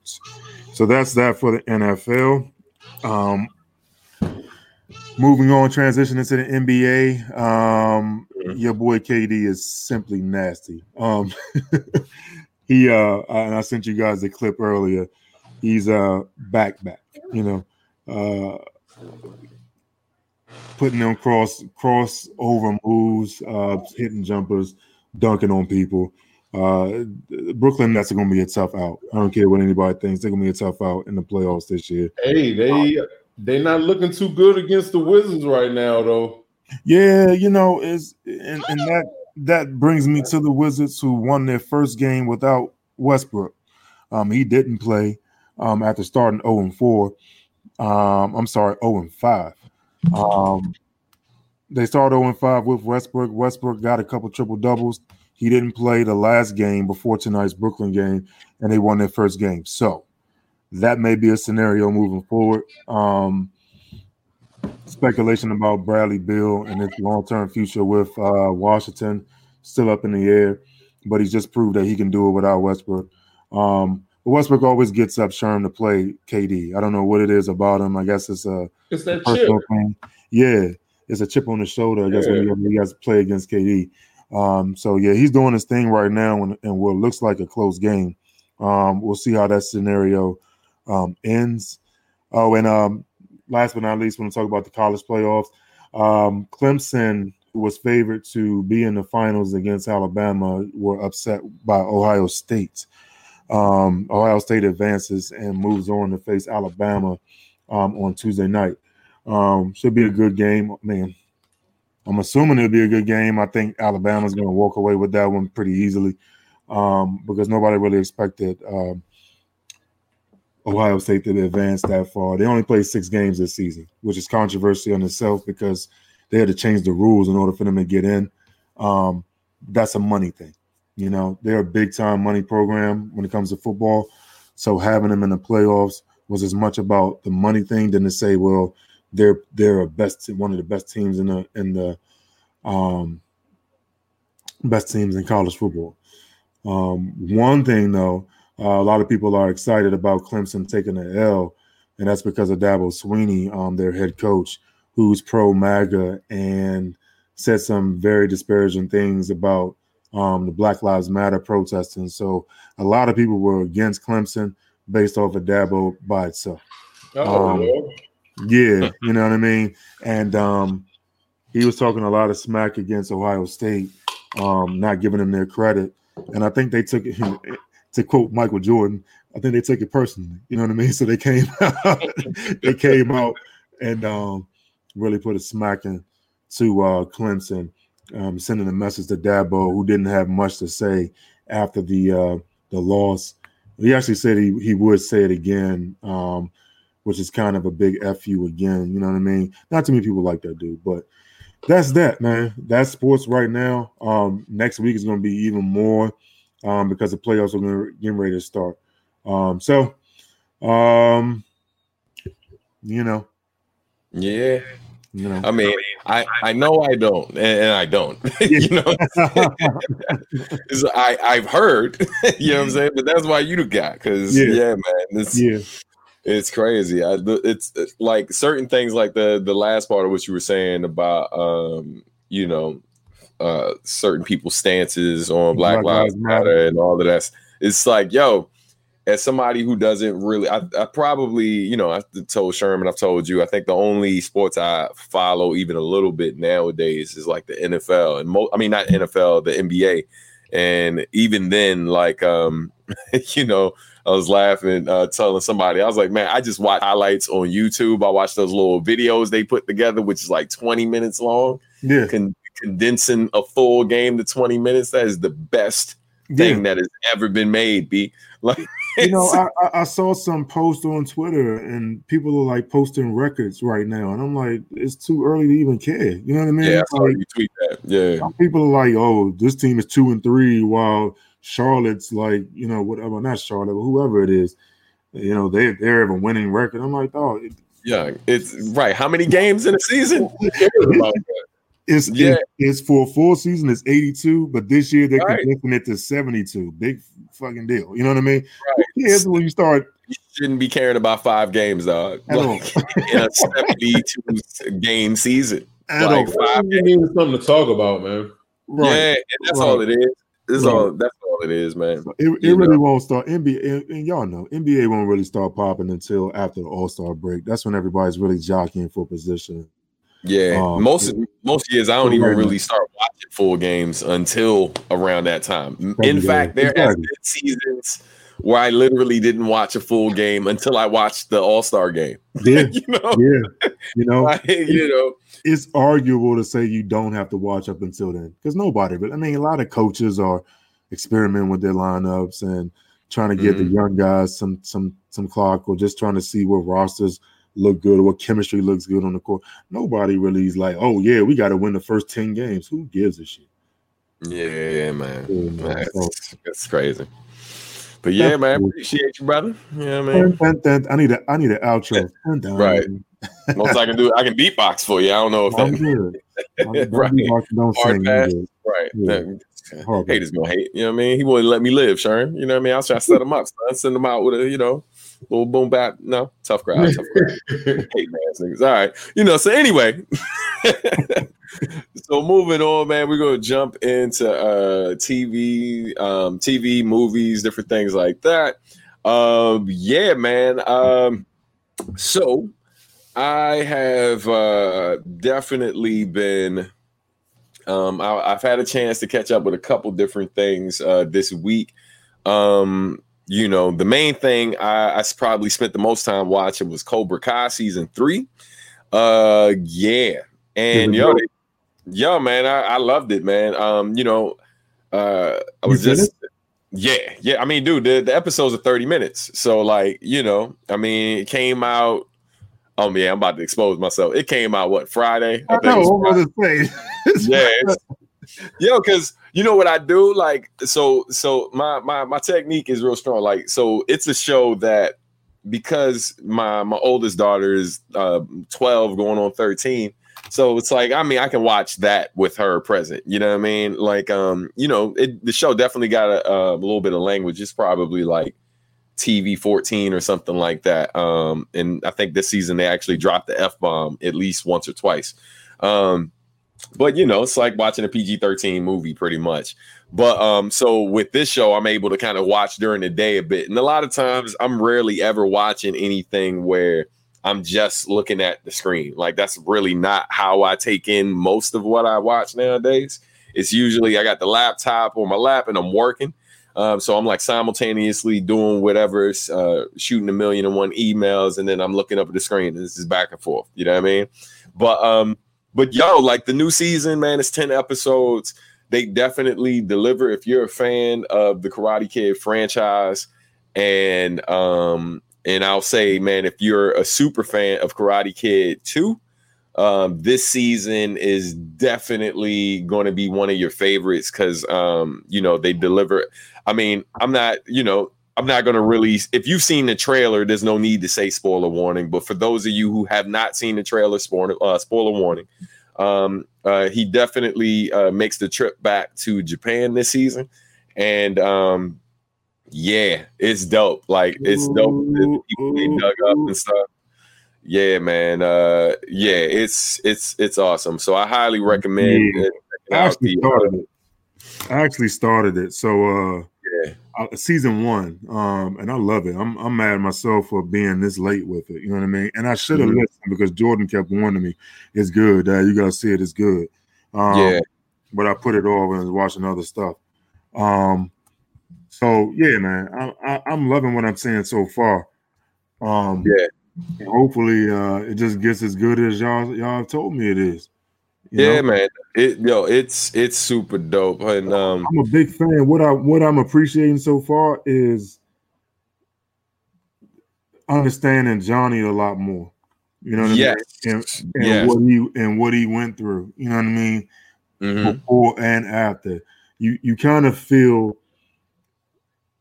So that's that for the NFL. Um, moving on, transition into the NBA. Um, your boy KD is simply nasty. Um, he uh, and I sent you guys a clip earlier. He's uh back back, you know, uh, putting them cross crossover moves, uh, hitting jumpers, dunking on people. Uh, Brooklyn Nets are going to be a tough out. I don't care what anybody thinks; they're going to be a tough out in the playoffs this year. Hey, they they're not looking too good against the Wizards right now, though. Yeah, you know, is and, and that that brings me to the Wizards who won their first game without Westbrook. Um, he didn't play um, after starting 0 and 4. Um, I'm sorry, 0 and 5. Um, they started 0 and 5 with Westbrook. Westbrook got a couple triple doubles. He didn't play the last game before tonight's Brooklyn game, and they won their first game. So that may be a scenario moving forward. Um, speculation about Bradley Beal and his long-term future with uh, Washington still up in the air, but he's just proved that he can do it without Westbrook. Um, Westbrook always gets up Sherm to play KD. I don't know what it is about him. I guess it's a it's that chip. Thing. Yeah, it's a chip on the shoulder. I guess yeah. when he has to play against KD. Um, so yeah, he's doing his thing right now, and, and what looks like a close game. Um, we'll see how that scenario um, ends. Oh, and um, last but not least, when we talk about the college playoffs, um, Clemson was favored to be in the finals against Alabama. Were upset by Ohio State. Um, Ohio State advances and moves on to face Alabama um, on Tuesday night. Um, should be a good game, man. I'm assuming it'll be a good game. I think Alabama's going to walk away with that one pretty easily um, because nobody really expected um, Ohio State to advance that far. They only played six games this season, which is controversy on itself because they had to change the rules in order for them to get in. Um, that's a money thing. You know, they're a big time money program when it comes to football. So having them in the playoffs was as much about the money thing than to say, well, they're they're a best one of the best teams in the in the um, best teams in college football. Um, one thing though, uh, a lot of people are excited about Clemson taking an L, and that's because of Dabo Swinney, um, their head coach, who's pro MAGA and said some very disparaging things about um, the Black Lives Matter protesting. So a lot of people were against Clemson based off of Dabo by itself. Oh, yeah, you know what I mean. And um, he was talking a lot of smack against Ohio State, um, not giving them their credit. And I think they took it to quote Michael Jordan. I think they took it personally. You know what I mean? So they came out, they came out and um, really put a smacking to uh, Clemson, um, sending a message to Dabo, who didn't have much to say after the uh, the loss. He actually said he, he would say it again. Um, which is kind of a big fu again. You know what I mean? Not too many people like that dude, but that's that, man. That's sports right now. Um, next week is going to be even more um, because the playoffs are going to get ready to start. Um, so, um, you know, yeah. You know, I mean, I, I know I don't, and, and I don't. you know, I I've heard. you know what I'm saying, but that's why you got because yeah. yeah, man, this yeah it's crazy. I, it's, it's, like certain things, like the the last part of what you were saying about, um, you know, uh, certain people's stances on Black, Black Lives Matter and all of that. It's like, yo, as somebody who doesn't really, I, I probably, you know, I told Sherman, I've told you, I think the only sports I follow even a little bit nowadays is like the NFL and mo- I mean not NFL, the NBA, and even then, like, um, you know I was laughing, uh, telling somebody, I was like, man, I just watch highlights on YouTube. I watch those little videos they put together, which is like 20 minutes long. Yeah. Con- condensing a full game to 20 minutes. That is the best thing that has ever been made. Be like, you know, I, I saw some post on Twitter and people are like posting records right now. And I'm like, it's too early to even care. You know what I mean? Yeah, I like, you tweet that. Yeah. People are like, oh, this team is two and three while Charlotte's like, you know, whatever, not Charlotte, but whoever it is, you know, they they have a winning record. I'm like, oh, it, yeah, it's right. How many games in a season? it's yeah. It's for a full season. It's 82, but this year they're right. condensing it to 72. Big fucking deal. You know what I mean? Right. Here's when you start. You shouldn't be caring about five games, dog. Like, in a 72 game season. I like five games. something to talk about, man. Right. Yeah, and that's right. all it is. This right. all that's all it is, man. It, it really know. won't start NBA, and y'all know NBA won't really start popping until after the All Star break. That's when everybody's really jockeying for position. Yeah, um, most yeah. most years I don't even really start watching full games until around that time. In fact, there exactly. has been seasons where I literally didn't watch a full game until I watched the All Star game. Yeah, you know, yeah, you know, I, you know, it's arguable to say you don't have to watch up until then because nobody. But I mean, a lot of coaches are experimenting with their lineups, and trying to get mm-hmm. the young guys some some some clock or just trying to see what rosters look good or what chemistry looks good on the court. Nobody really is like, oh yeah, we got to win the first 10 games. Who gives a shit? Yeah, man. Yeah, man. That's, that's crazy. But yeah, man, appreciate you, brother. Yeah, man. I need a I need an outro. right. Most I can do, I can beatbox for you. I don't know if I'm good. right. Don't Hard pass. Right. Yeah. Haters gonna hate. You know what I mean? He wouldn't let me live, Sharon. You know what I mean? I was trying to set him up, son. Send him out with a, you know, little boom bap. No, tough crowd. Tough crowd. hate man niggas. All right. You know, so anyway. so moving on, man, we're gonna jump into uh TV, um, TV, movies, different things like that. Um, yeah, man. Um, so I have uh definitely been um I, have had a chance to catch up with a couple different things uh this week. Um, you know, the main thing I, I probably spent the most time watching was Cobra Kai season three. Uh, yeah, and yo, yo, man, I, I loved it, man. Um, you know, uh, I was just. Yeah, yeah. I mean, dude, the, the episodes are 30 minutes. So, like, you know, I mean, it came out. Oh yeah, I'm about to expose myself. It came out what Friday? I, I know. Friday. yeah, yo, because you know what I do? Like, so so my my my technique is real strong. Like, so it's a show that because my my oldest daughter is uh 12 going on 13 so it's like i mean i can watch that with her present you know what i mean like um you know it, the show definitely got a, a little bit of language it's probably like tv 14 or something like that um and i think this season they actually dropped the f-bomb at least once or twice um but you know it's like watching a pg-13 movie pretty much but um, so with this show, I'm able to kind of watch during the day a bit. And a lot of times I'm rarely ever watching anything where I'm just looking at the screen. Like that's really not how I take in most of what I watch nowadays. It's usually I got the laptop on my lap and I'm working. Um, so I'm like simultaneously doing whatever, uh, shooting a million and one emails, and then I'm looking up at the screen. And this is back and forth. You know what I mean? But um, but yo, like the new season, man, it's 10 episodes they definitely deliver. If you're a fan of the Karate Kid franchise, and um, and I'll say, man, if you're a super fan of Karate Kid 2, um, this season is definitely going to be one of your favorites because um, you know they deliver. I mean, I'm not, you know, I'm not going to release. If you've seen the trailer, there's no need to say spoiler warning. But for those of you who have not seen the trailer, spoiler, uh, spoiler warning. Um, uh, he definitely uh, makes the trip back to Japan this season, and um, yeah, it's dope. Like it's dope. People get dug up and stuff. Yeah, man. Uh, yeah, it's it's it's awesome. So I highly recommend. Yeah. I actually started it. I actually started it. So uh, yeah, uh, season one, um, and I love it. I'm I'm mad at myself for being this late with it. You know what I mean? And I should have mm-hmm. listened because Jordan kept warning me, "It's good, Dad. You gotta see it. It's good." Um, yeah. But I put it off and was watching other stuff. Um, so yeah, man, I, I, am loving what I'm seeing so far. Um, yeah. Hopefully, uh, it just gets as good as y'all y'all have told me it is. yeah, know? man. It yo, it's it's super dope, and um, I'm a big fan. What I what I'm appreciating so far is understanding Johnny a lot more. You know what yes. I mean? And, and yes. what he and what he went through. You know what I mean? Mm-hmm. Before and after. You you kind of feel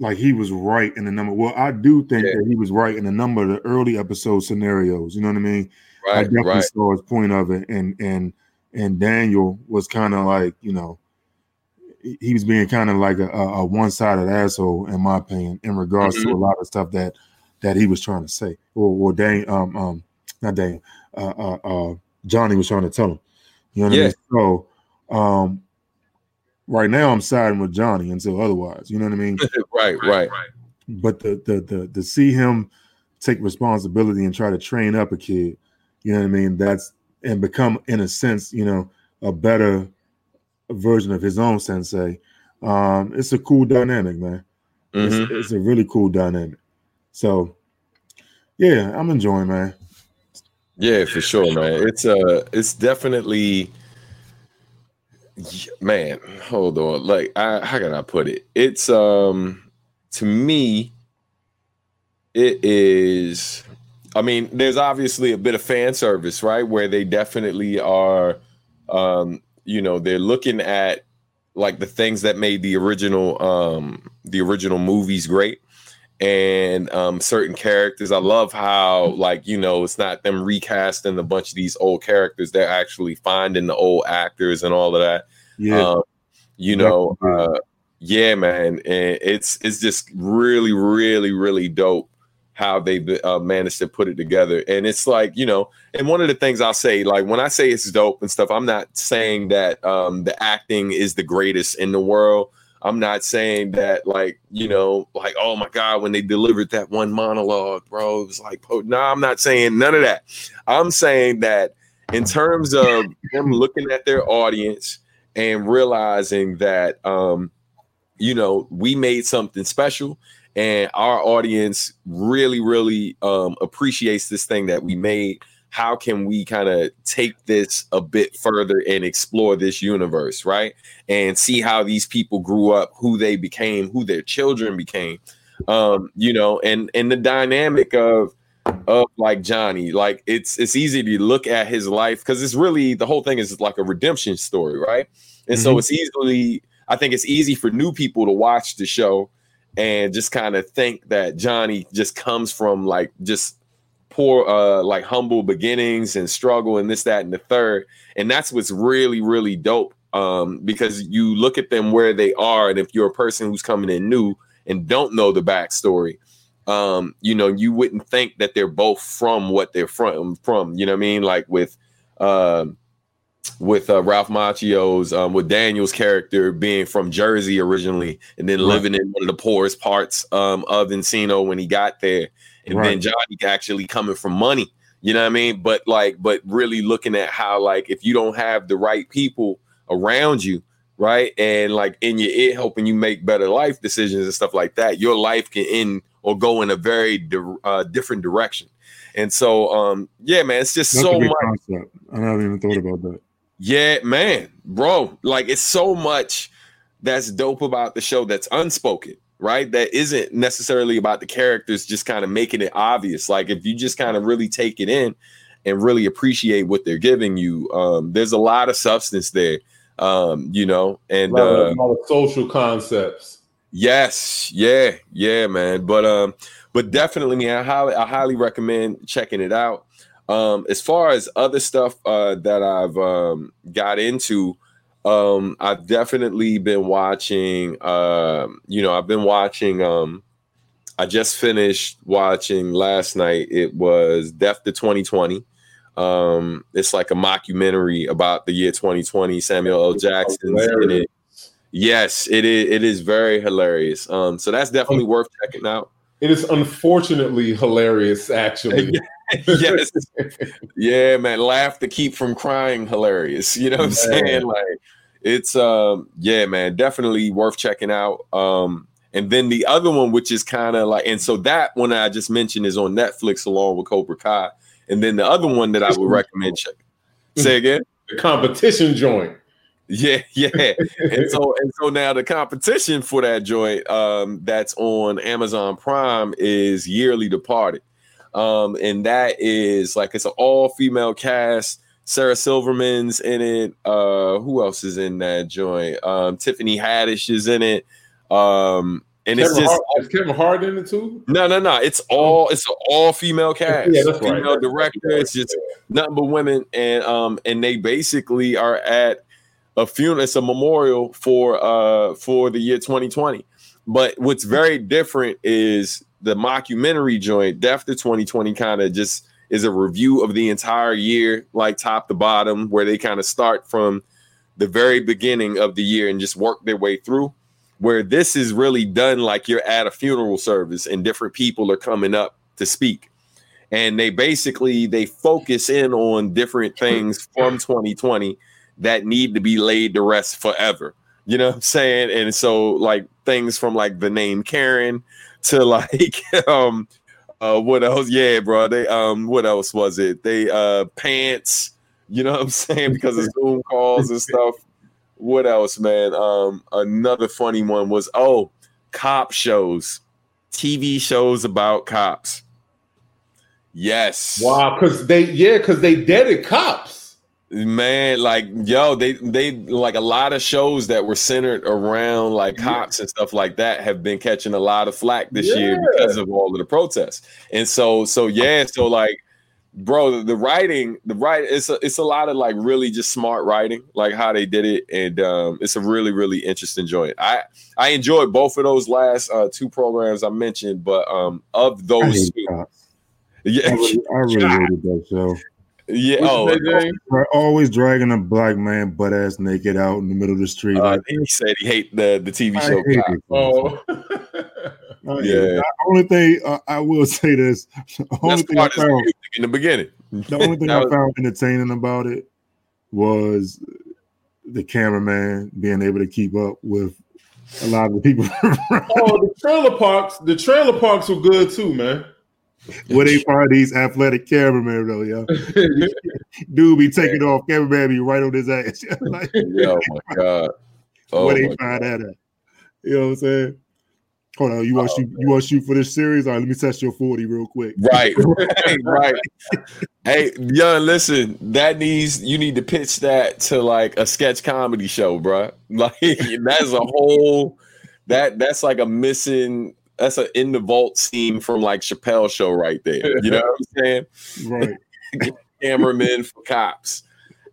like he was right in the number. Well, I do think yeah. that he was right in a number of the early episode scenarios. You know what I mean? Right, I definitely right. saw his point of it, and and and Daniel was kind of like you know he was being kind of like a, a one sided asshole in my opinion in regards mm-hmm. to a lot of stuff that that he was trying to say or or Dan um um not Daniel, uh, uh, uh, Johnny was trying to tell him. You know what yeah. I mean? So, um, right now I'm siding with Johnny until otherwise. You know what I mean? right, right, right. But the the the to see him take responsibility and try to train up a kid, you know what I mean? That's and become in a sense, you know, a better version of his own sensei. Um, it's a cool dynamic, man. Mm-hmm. It's, it's a really cool dynamic. So, yeah, I'm enjoying, man. Yeah, for sure, man. It's uh it's definitely man, hold on. Like I how can I put it? It's um to me, it is. I mean, there's obviously a bit of fan service, right? Where they definitely are, um, you know, they're looking at like the things that made the original, um, the original movies great, and um, certain characters. I love how, like, you know, it's not them recasting a bunch of these old characters; they're actually finding the old actors and all of that. Yeah, um, you know, uh, yeah, man, and it's it's just really, really, really dope how they uh, managed to put it together. And it's like, you know, and one of the things I'll say, like when I say it's dope and stuff, I'm not saying that um, the acting is the greatest in the world. I'm not saying that, like, you know, like, oh my God, when they delivered that one monologue, bro, it was like, no, I'm not saying none of that. I'm saying that in terms of them looking at their audience and realizing that, um, you know, we made something special and our audience really really um, appreciates this thing that we made how can we kind of take this a bit further and explore this universe right and see how these people grew up who they became who their children became um you know and and the dynamic of of like johnny like it's it's easy to look at his life because it's really the whole thing is like a redemption story right and mm-hmm. so it's easily i think it's easy for new people to watch the show and just kind of think that Johnny just comes from like just poor uh like humble beginnings and struggle and this that and the third. And that's what's really really dope um because you look at them where they are and if you're a person who's coming in new and don't know the backstory um you know you wouldn't think that they're both from what they're from from you know what i mean? Like with um with uh, Ralph Macchio's, um, with Daniel's character being from Jersey originally, and then living in one of the poorest parts um, of Encino when he got there, and right. then Johnny actually coming from money. You know what I mean? But like, but really looking at how like if you don't have the right people around you, right, and like in your ear helping you make better life decisions and stuff like that, your life can end or go in a very di- uh, different direction. And so, um, yeah, man, it's just That's so much. Concept. I haven't even thought about that. Yeah, man, bro. Like it's so much that's dope about the show that's unspoken, right? That isn't necessarily about the characters just kind of making it obvious. Like if you just kind of really take it in and really appreciate what they're giving you, um, there's a lot of substance there. Um, you know, and a lot, of, uh, a lot of social concepts. Yes, yeah, yeah, man. But um, but definitely, man, I highly, I highly recommend checking it out. Um, as far as other stuff uh, that I've um, got into, um, I've definitely been watching. Uh, you know, I've been watching. Um, I just finished watching last night. It was Death to 2020. Um, it's like a mockumentary about the year 2020. Samuel L. Jackson in it. Yes, it is. It is very hilarious. Um, so that's definitely worth checking out. It is unfortunately hilarious, actually. yes. Yeah, man. Laugh to keep from crying. Hilarious. You know what I'm saying? Like it's um yeah, man, definitely worth checking out. Um and then the other one, which is kind of like, and so that one I just mentioned is on Netflix along with Cobra Kai. And then the other one that I would recommend check. Say again. The competition joint. Yeah, yeah. and so and so now the competition for that joint um that's on Amazon Prime is Yearly Departed. Um, and that is like it's an all female cast. Sarah Silverman's in it. Uh, who else is in that joint? Um, Tiffany Haddish is in it. Um, and Kevin it's just Hart, is Kevin Hart in it too? No, no, no. It's all it's an all female cast. Yeah, that's female right. director. It's just nothing but women, and um, and they basically are at a funeral. It's a memorial for uh for the year 2020. But what's very different is the mockumentary joint, Death to 2020, kind of just is a review of the entire year, like top to bottom, where they kind of start from the very beginning of the year and just work their way through. Where this is really done like you're at a funeral service and different people are coming up to speak. And they basically they focus in on different things from 2020 that need to be laid to rest forever. You know what I'm saying? And so like things from like the name Karen to like um uh what else? Yeah, bro. They um what else was it? They uh pants, you know what I'm saying? Because of Zoom calls and stuff. What else, man? Um another funny one was oh cop shows. TV shows about cops. Yes. Wow, because they yeah, because they deaded cops. Man, like yo, they they like a lot of shows that were centered around like cops and stuff like that have been catching a lot of flack this Yeah. year because of all of the protests. And so so yeah, so like bro, the, the writing, the write it's a it's a lot of like really just smart writing, like how they did it, and um it's a really really interesting joint. I I enjoyed both of those last uh two programs I mentioned, but um of those hate two, cops. I yeah, really, I really hated that show. Yeah, oh, that name? They're always dragging a black man butt ass naked out in the middle of the street. uh, Like, he said he hate the the TV I show. hate it. Oh, I Yeah. The only thing uh, I will say this: the only That's thing I part found, in the beginning. the only thing I was- found entertaining about it was the cameraman being able to keep up with a lot of the people. oh, the trailer parks. The trailer parks were good too, man. Where they find these athletic cameramen though, yo. Dude be taking off, cameraman be right on his ass. like, oh my god. Oh where they find that at? You know what I'm saying? Hold on, you oh, want Oh, to shoot? You want to shoot for this series? All right, let me test your forty real quick. Right, right, right. Hey, young, listen, that needs you need to pitch that to like a sketch comedy show, bro. Like that's a whole that that's like a missing that's an in the vault scene from like Chappelle show right there. You know what I'm saying? Right. Cameramen for cops.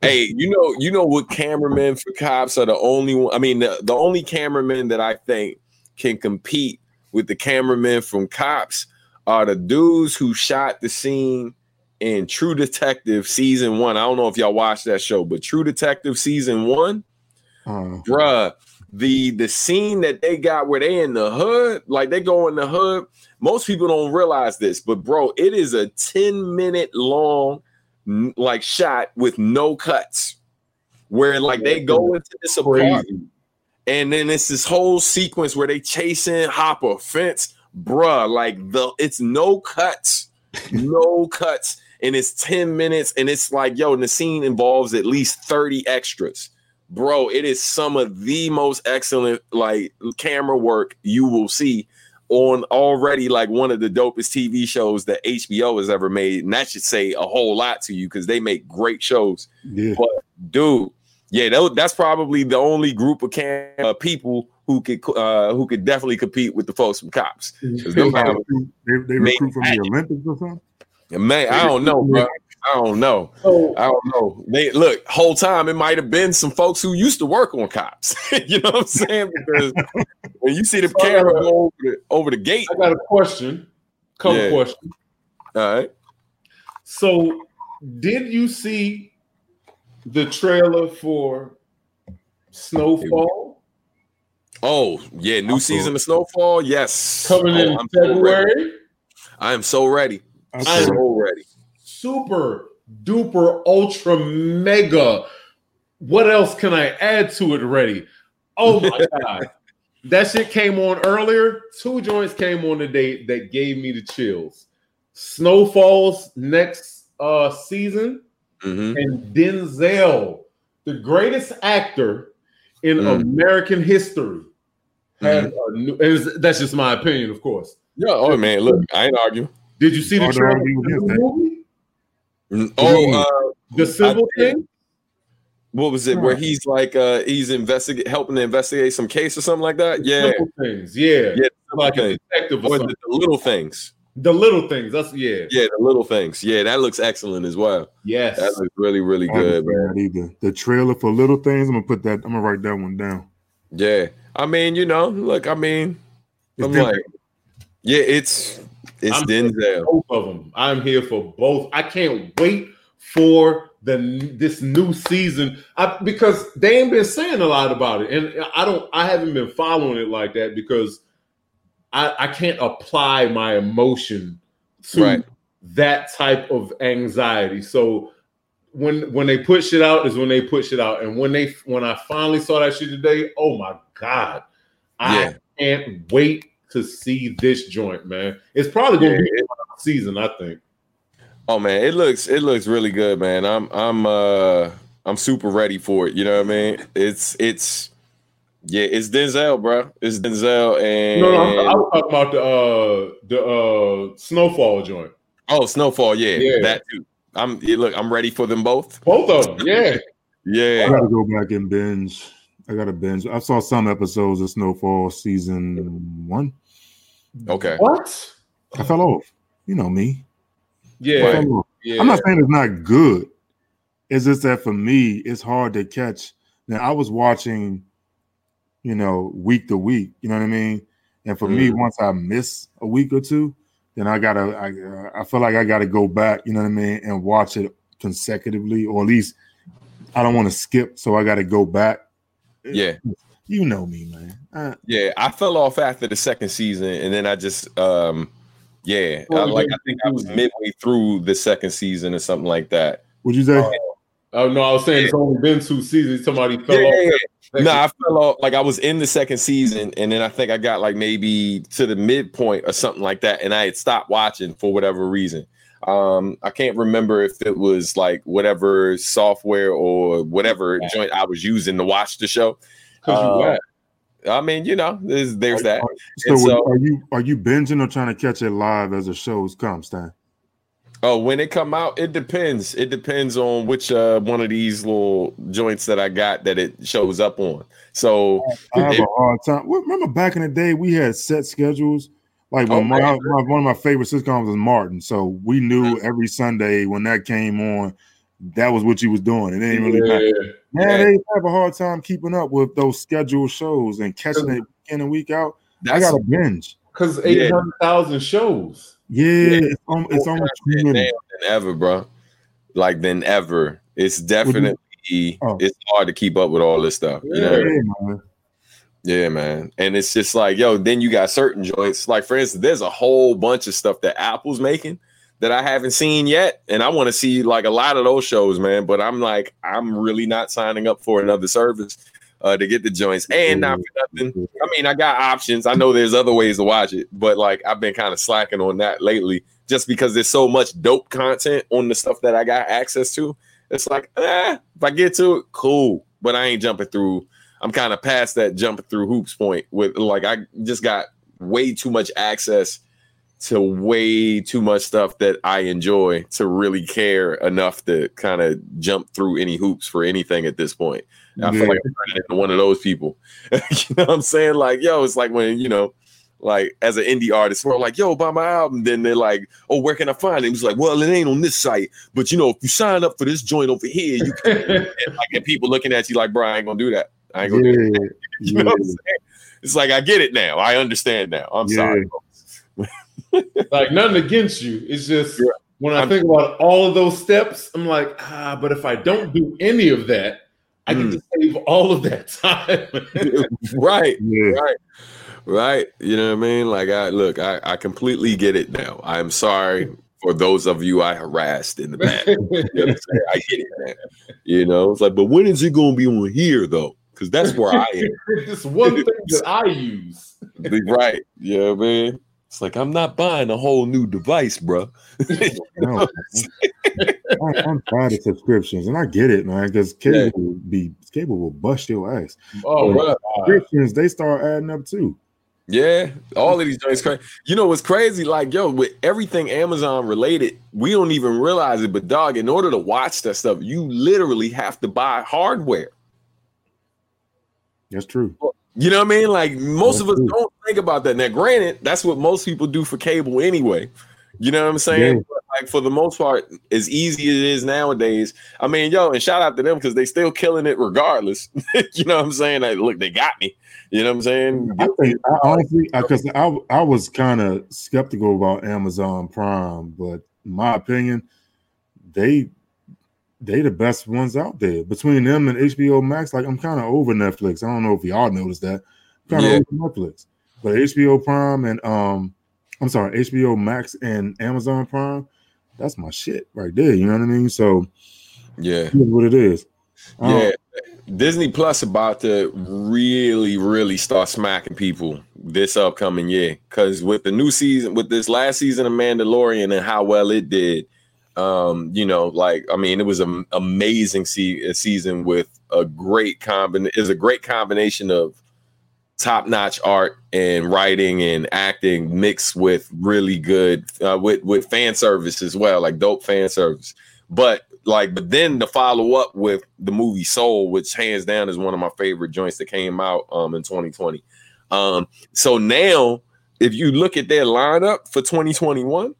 Hey, you know, you know what cameramen for cops are the only one. I mean, the, the only cameramen that I think can compete with the cameramen from cops are the dudes who shot the scene in True Detective season one. I don't know if y'all watched that show, but True Detective season one, Uh, bruh, the the scene that they got where they in the hood, like they go in the hood. Most people don't realize this, but bro, it is a 10 minute long like shot with no cuts. Where like they go into this apartment and then it's this whole sequence where they chasing Hopper fence, bruh. Like the it's no cuts, no cuts, and it's 10 minutes, and it's like, yo, and the scene involves at least 30 extras. Bro, it is some of the most excellent like camera work you will see on already like one of the dopest TV shows that HBO has ever made. And that should say a whole lot to you because they make great shows yeah. dude. Yeah, that, that's probably the only group of cam- uh, people who could uh, who could definitely compete with the folks from cops. They, they recruit from the. Olympics or something. man, I don't know, bro. I don't know. So I don't know. They look whole time. It might have been some folks who used to work on cops. you know what I'm saying? Because when you see the camera go over the, over the gate, I got a question. Couple Yeah. questions. all right. So, did you see the trailer for Snowfall Oh yeah, new I season of Snowfall. Yes, coming Oh, in I'm so ready. February? I am so ready. I I- saw- So ready. Super duper ultra mega. What else can I add to it already? Oh my god. That shit came on earlier. Two joints came on today that gave me the chills. Snowfall's next uh season Mhm. and Denzel, the greatest actor in Mm. American history, had a new. and it's- that's just my opinion, of course. Yeah. Oh man, look, I ain't argue. Did you see the trailer Oh, uh, The civil I thing? what was it? Where he's like, uh, he's investigate, helping to investigate some case or something like that. Yeah, Simple things, yeah. yeah, Like a detective or Or the, the little things. The little things. That's yeah. Yeah, the little things. Yeah, that looks excellent as well. Yes. That looks really, really I good, man. either. The trailer for Little Things. I'm gonna put that. I'm gonna write that one down. Yeah, I mean, you know, look, I mean, It's I'm different. like, yeah, it's it's I'm- Denzel. both of them. I'm here for both. I can't wait for the this new season I, because they ain't been saying a lot about it, and I don't. I haven't been following it like that because I, I can't apply my emotion to Right. that type of anxiety. So when when they put shit out is when they put shit out, and when they when I finally saw that shit today, oh my god, I Yeah. can't wait to see this joint, man. It's probably gonna Yeah, be a season, I think. Oh man, it looks it looks really good, man. I'm I'm uh I'm super ready for it. You know what I mean? It's it's Yeah, it's Denzel, bro. It's Denzel and No, no, I'm, I was talking about the uh the uh snowfall joint. oh, Snowfall. Yeah, Yeah. that too. I'm yeah, look. I'm ready for them both. Both of them, yeah. Yeah. I gotta go back and binge. I gotta binge. I saw some episodes of Snowfall season one. Okay. What? I fell off. You know me. Yeah, yeah. I'm not saying it's not good. It's just that for me, it's hard to catch. Now I was watching, you know, week to week. You know what I mean? And for me, Mhm. once I miss a week or two, then I gotta. I uh, I feel like I gotta go back. You know what I mean? And watch it consecutively, or at least I don't want to skip. So I got to go back. Yeah, You know me, man. Uh, yeah. I fell off after the second season, and then I just um, yeah. I, like. I think I was midway through the second season or something like that. would you say? Oh no, I was saying it's only been two seasons. Somebody fell Yeah, off. yeah, yeah. No, I fell off. Like I was in the second season, and then I think I got like maybe to the midpoint or something like that, and I had stopped watching for whatever reason. Um, I can't remember if it was like whatever software or whatever joint I was using to watch the show. Because you Uh, whack. I mean, you know, there's there's that. So, so- are you are you binging or trying to catch it live as the shows come, Stan? Oh, when it come out, it depends. It depends on which uh one of these little joints that I got that it shows up on. So I have a hard time. Remember back in the day, we had set schedules. Like when Oh, my, my- one of my favorite sitcoms was Martin, so we knew every Sunday when that came on, that was what you was doing. It ain't really matter. Yeah. Man, Yeah. they have a hard time keeping up with those scheduled shows and catching it week in and week out. I got to binge. Because eight hundred thousand shows. Yeah, it's, al- it's almost too more now than ever, bro. Like than ever. It's definitely Oh. it's hard to keep up with all this stuff. You know? Yeah, man. Yeah, man. And it's just like, yo, then you got certain joints. Like, for instance, there's a whole bunch of stuff that Apple's making that I haven't seen yet. And I want to see like a lot of those shows, man. But I'm like, I'm really not signing up for another service uh, to get the joints. And not for nothing. I mean, I got options. I know there's other ways to watch it, but like I've been kind of slacking on that lately just because there's so much dope content on the stuff that I got access to. It's like, eh, if I get to it, cool. But I ain't jumping through. I'm kind of past that jumping through hoops point with like I just got way too much access to way too much stuff that I enjoy to really care enough to kind of jump through any hoops for anything at this point. I feel like I'm one of those people. you know what I'm saying? Like, yo, it's like when, you know, like as an indie artist, we're like, yo, buy my album. Then they're like, oh, where can I find it? It's like, well, it ain't on this site. But you know, if you sign up for this joint over here, you can and, like get people looking at you like, bro, I ain't gonna do that. I ain't gonna do that. Yeah, You know what I'm saying? It's like I get it now. I understand now. I'm Yeah. sorry. Like nothing against you. It's just Yeah. when I I'm- think about all of those steps, I'm like, ah, but if I don't do any of that, I can Mm. just save all of that time. right. Yeah. Right. Right. You know what I mean? Like I look, I, I completely get it now. I'm sorry for those of you I harassed in the past. You know I'm saying? I get it, man. You know, it's like, but when is it gonna be on here though? Because that's where I am. It's one thing that I use. Be right. You know what I mean? It's like I'm not buying a whole new device, bro. No, I, I'm tired of subscriptions, and I get it, man. Because cable Yeah. will be cable will bust your ass. Oh, God. Subscriptions they start adding up too. Yeah, all of these joints crazy. You know what's crazy? Like, yo, with everything Amazon related, we don't even realize it. But dog, in order to watch that stuff, you literally have to buy hardware. That's true. You know what I mean? Like most of us true. don't think about that. Now, granted, that's what most people do for cable anyway. You know what I'm saying? Yeah. Like for the most part, as easy as it is nowadays. I mean, yo, and shout out to them because they still killing it regardless. you know what I'm saying? Like, look, they got me. You know what I'm saying? I think I honestly because I, I was kind of skeptical about Amazon Prime, but my opinion, they they the best ones out there. Between them and HBO Max, like I'm kind of over Netflix. I don't know if y'all noticed that. Kind of Yeah. over Netflix, but HBO Prime and um, I'm sorry, HBO Max and Amazon Prime, that's my shit right there. You know what I mean? So Yeah. what it is. Um, Yeah. Disney Plus about to really, really start smacking people this upcoming year. Cause with the new season, with this last season of Mandalorian and how well it did, um, you know, like I mean, it was an amazing se- season with a great combin is a great combination of top notch art and writing and acting mixed with really good uh, with with fan service as well, like dope fan service. But like, but then to follow up with the movie Soul, which hands down is one of my favorite joints that came out um in 2020. Um, so now if you look at their lineup for 2021,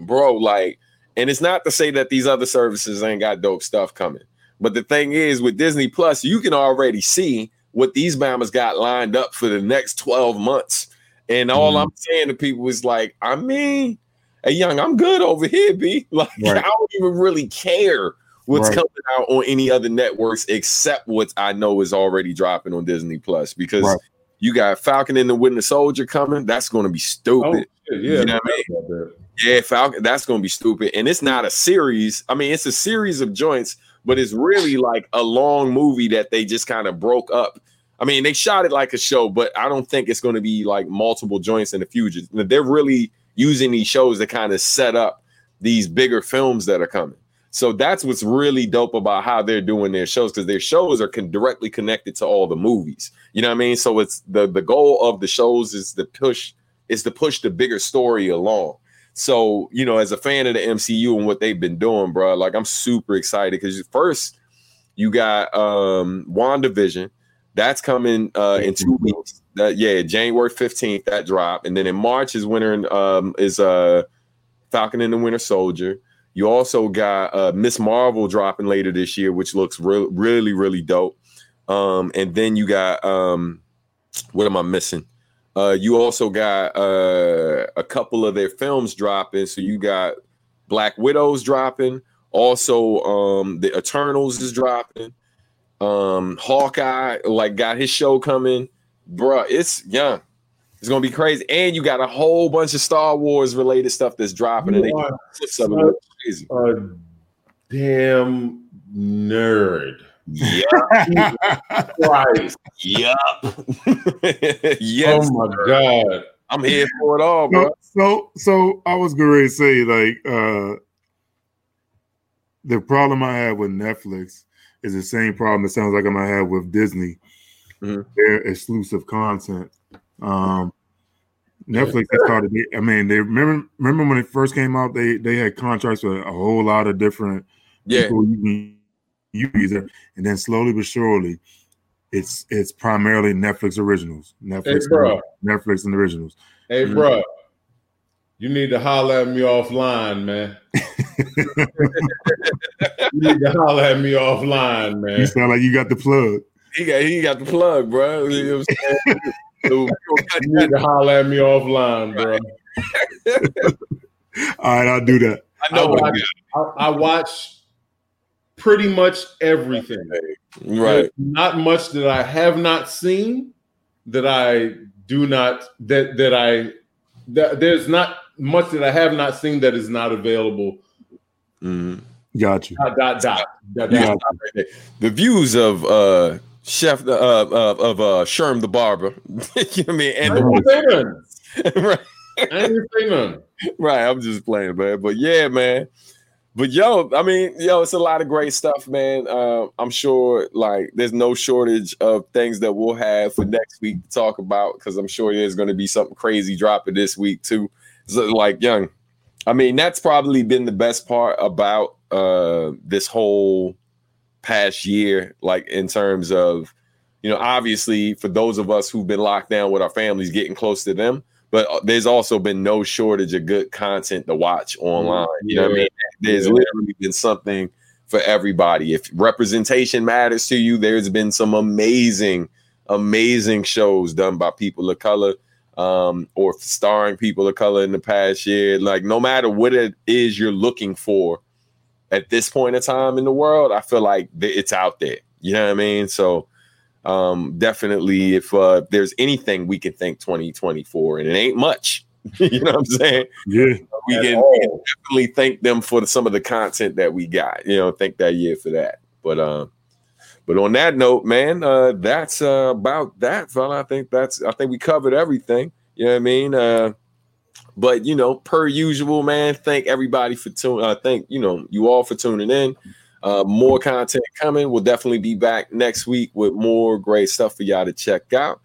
bro, like, and it's not to say that these other services ain't got dope stuff coming. But the thing is, with Disney Plus, you can already see what these Bamas got lined up for the next 12 months. And all mm. I'm saying to people is like, I mean, hey, young, I'm good over here, B. Like, right. I don't even really care what's right. coming out on any other networks except what I know is already dropping on Disney Plus because right. you got Falcon and the Winter Soldier coming. That's going to be stupid. Oh, yeah, you know what I mean? Yeah, Falcon. That's going to be stupid. And it's not a series. I mean, it's a series of joints but it's really like a long movie that they just kind of broke up. I mean, they shot it like a show, but I don't think it's going to be like multiple joints in the future. They're really using these shows to kind of set up these bigger films that are coming. So that's what's really dope about how they're doing their shows because their shows are con- directly connected to all the movies. You know what I mean? So it's the the goal of the shows is to push is to push the bigger story along. So, you know, as a fan of the MCU and what they've been doing, bro, like I'm super excited because first you got um WandaVision. That's coming uh in two weeks. That yeah, January 15th, that drop. And then in March is winter um is uh Falcon and the Winter Soldier. You also got uh Miss Marvel dropping later this year, which looks re- really, really dope. Um, and then you got um what am I missing? Uh, you also got uh, a couple of their films dropping. So you got Black Widows dropping. Also, um, the Eternals is dropping. Um, Hawkeye like got his show coming, bruh. It's young. It's gonna be crazy, and you got a whole bunch of Star Wars related stuff that's dropping, you and they some of crazy. A damn nerd. Yeah. Christ. Yep. yes. Oh my god. I'm here for it all, bro. So, so I was going to say, like, uh the problem I have with Netflix is the same problem it sounds like I might have with Disney. Mm-hmm. Their exclusive content. Um Netflix has started. I mean, they remember remember when it first came out. They they had contracts with a whole lot of different yeah. people you can user, and then slowly but surely, it's it's primarily Netflix originals, Netflix, hey, and, Netflix and originals. Hey, mm-hmm. bro, you need to holler at me offline, man. you need to holler at me offline, man. You sound like you got the plug. He got he got the plug, bro. You, know what I'm saying? you need to holler at me offline, bro. All right, I'll do that. I know. I watch, I, I watch pretty much everything. Right. There's not much that I have not seen that I do not that that I that there's not much that I have not seen that is not available. Mm-hmm. Got you. Dot dot dot. dot, dot, dot. The views of uh Chef uh, uh of uh Sherm the barber. you know what I mean? And I the, right. I ain't say none. Right. I'm just playing, man. But yeah, man but yo, I mean, yo, it's a lot of great stuff, man. Uh, I'm sure like there's no shortage of things that we'll have for next week to talk about because I'm sure there's going to be something crazy dropping this week too. So, like, young, I mean, that's probably been the best part about uh, this whole past year, like in terms of, you know, obviously for those of us who've been locked down with our families, getting close to them but uh, there's also been no shortage of good content to watch online. You know what I mean? There's yeah. literally been something for everybody. If representation matters to you, there's been some amazing, amazing shows done by people of color um, or starring people of color in the past year. Like, no matter what it is you're looking for at this point in time in the world, I feel like it's out there. You know what I mean? So, um, definitely if uh, there's anything we can thank 2024 and it ain't much. You know what i'm saying? Yeah. We can, we can, definitely thank them for the, some of the content that we got you know thank that year for that. But um but on that note man uh that's uh about that fella. I think that's i think we covered everything. You know what i mean? Uh but you know per usual man thank everybody for tuning uh thank you know you all for tuning in uh, more content coming. We'll definitely be back next week with more great stuff for y'all to check out.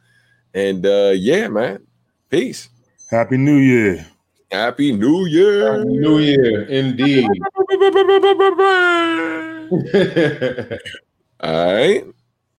And uh, yeah, man, peace. Happy New Year. Happy New Year. Happy New Year, indeed. All right.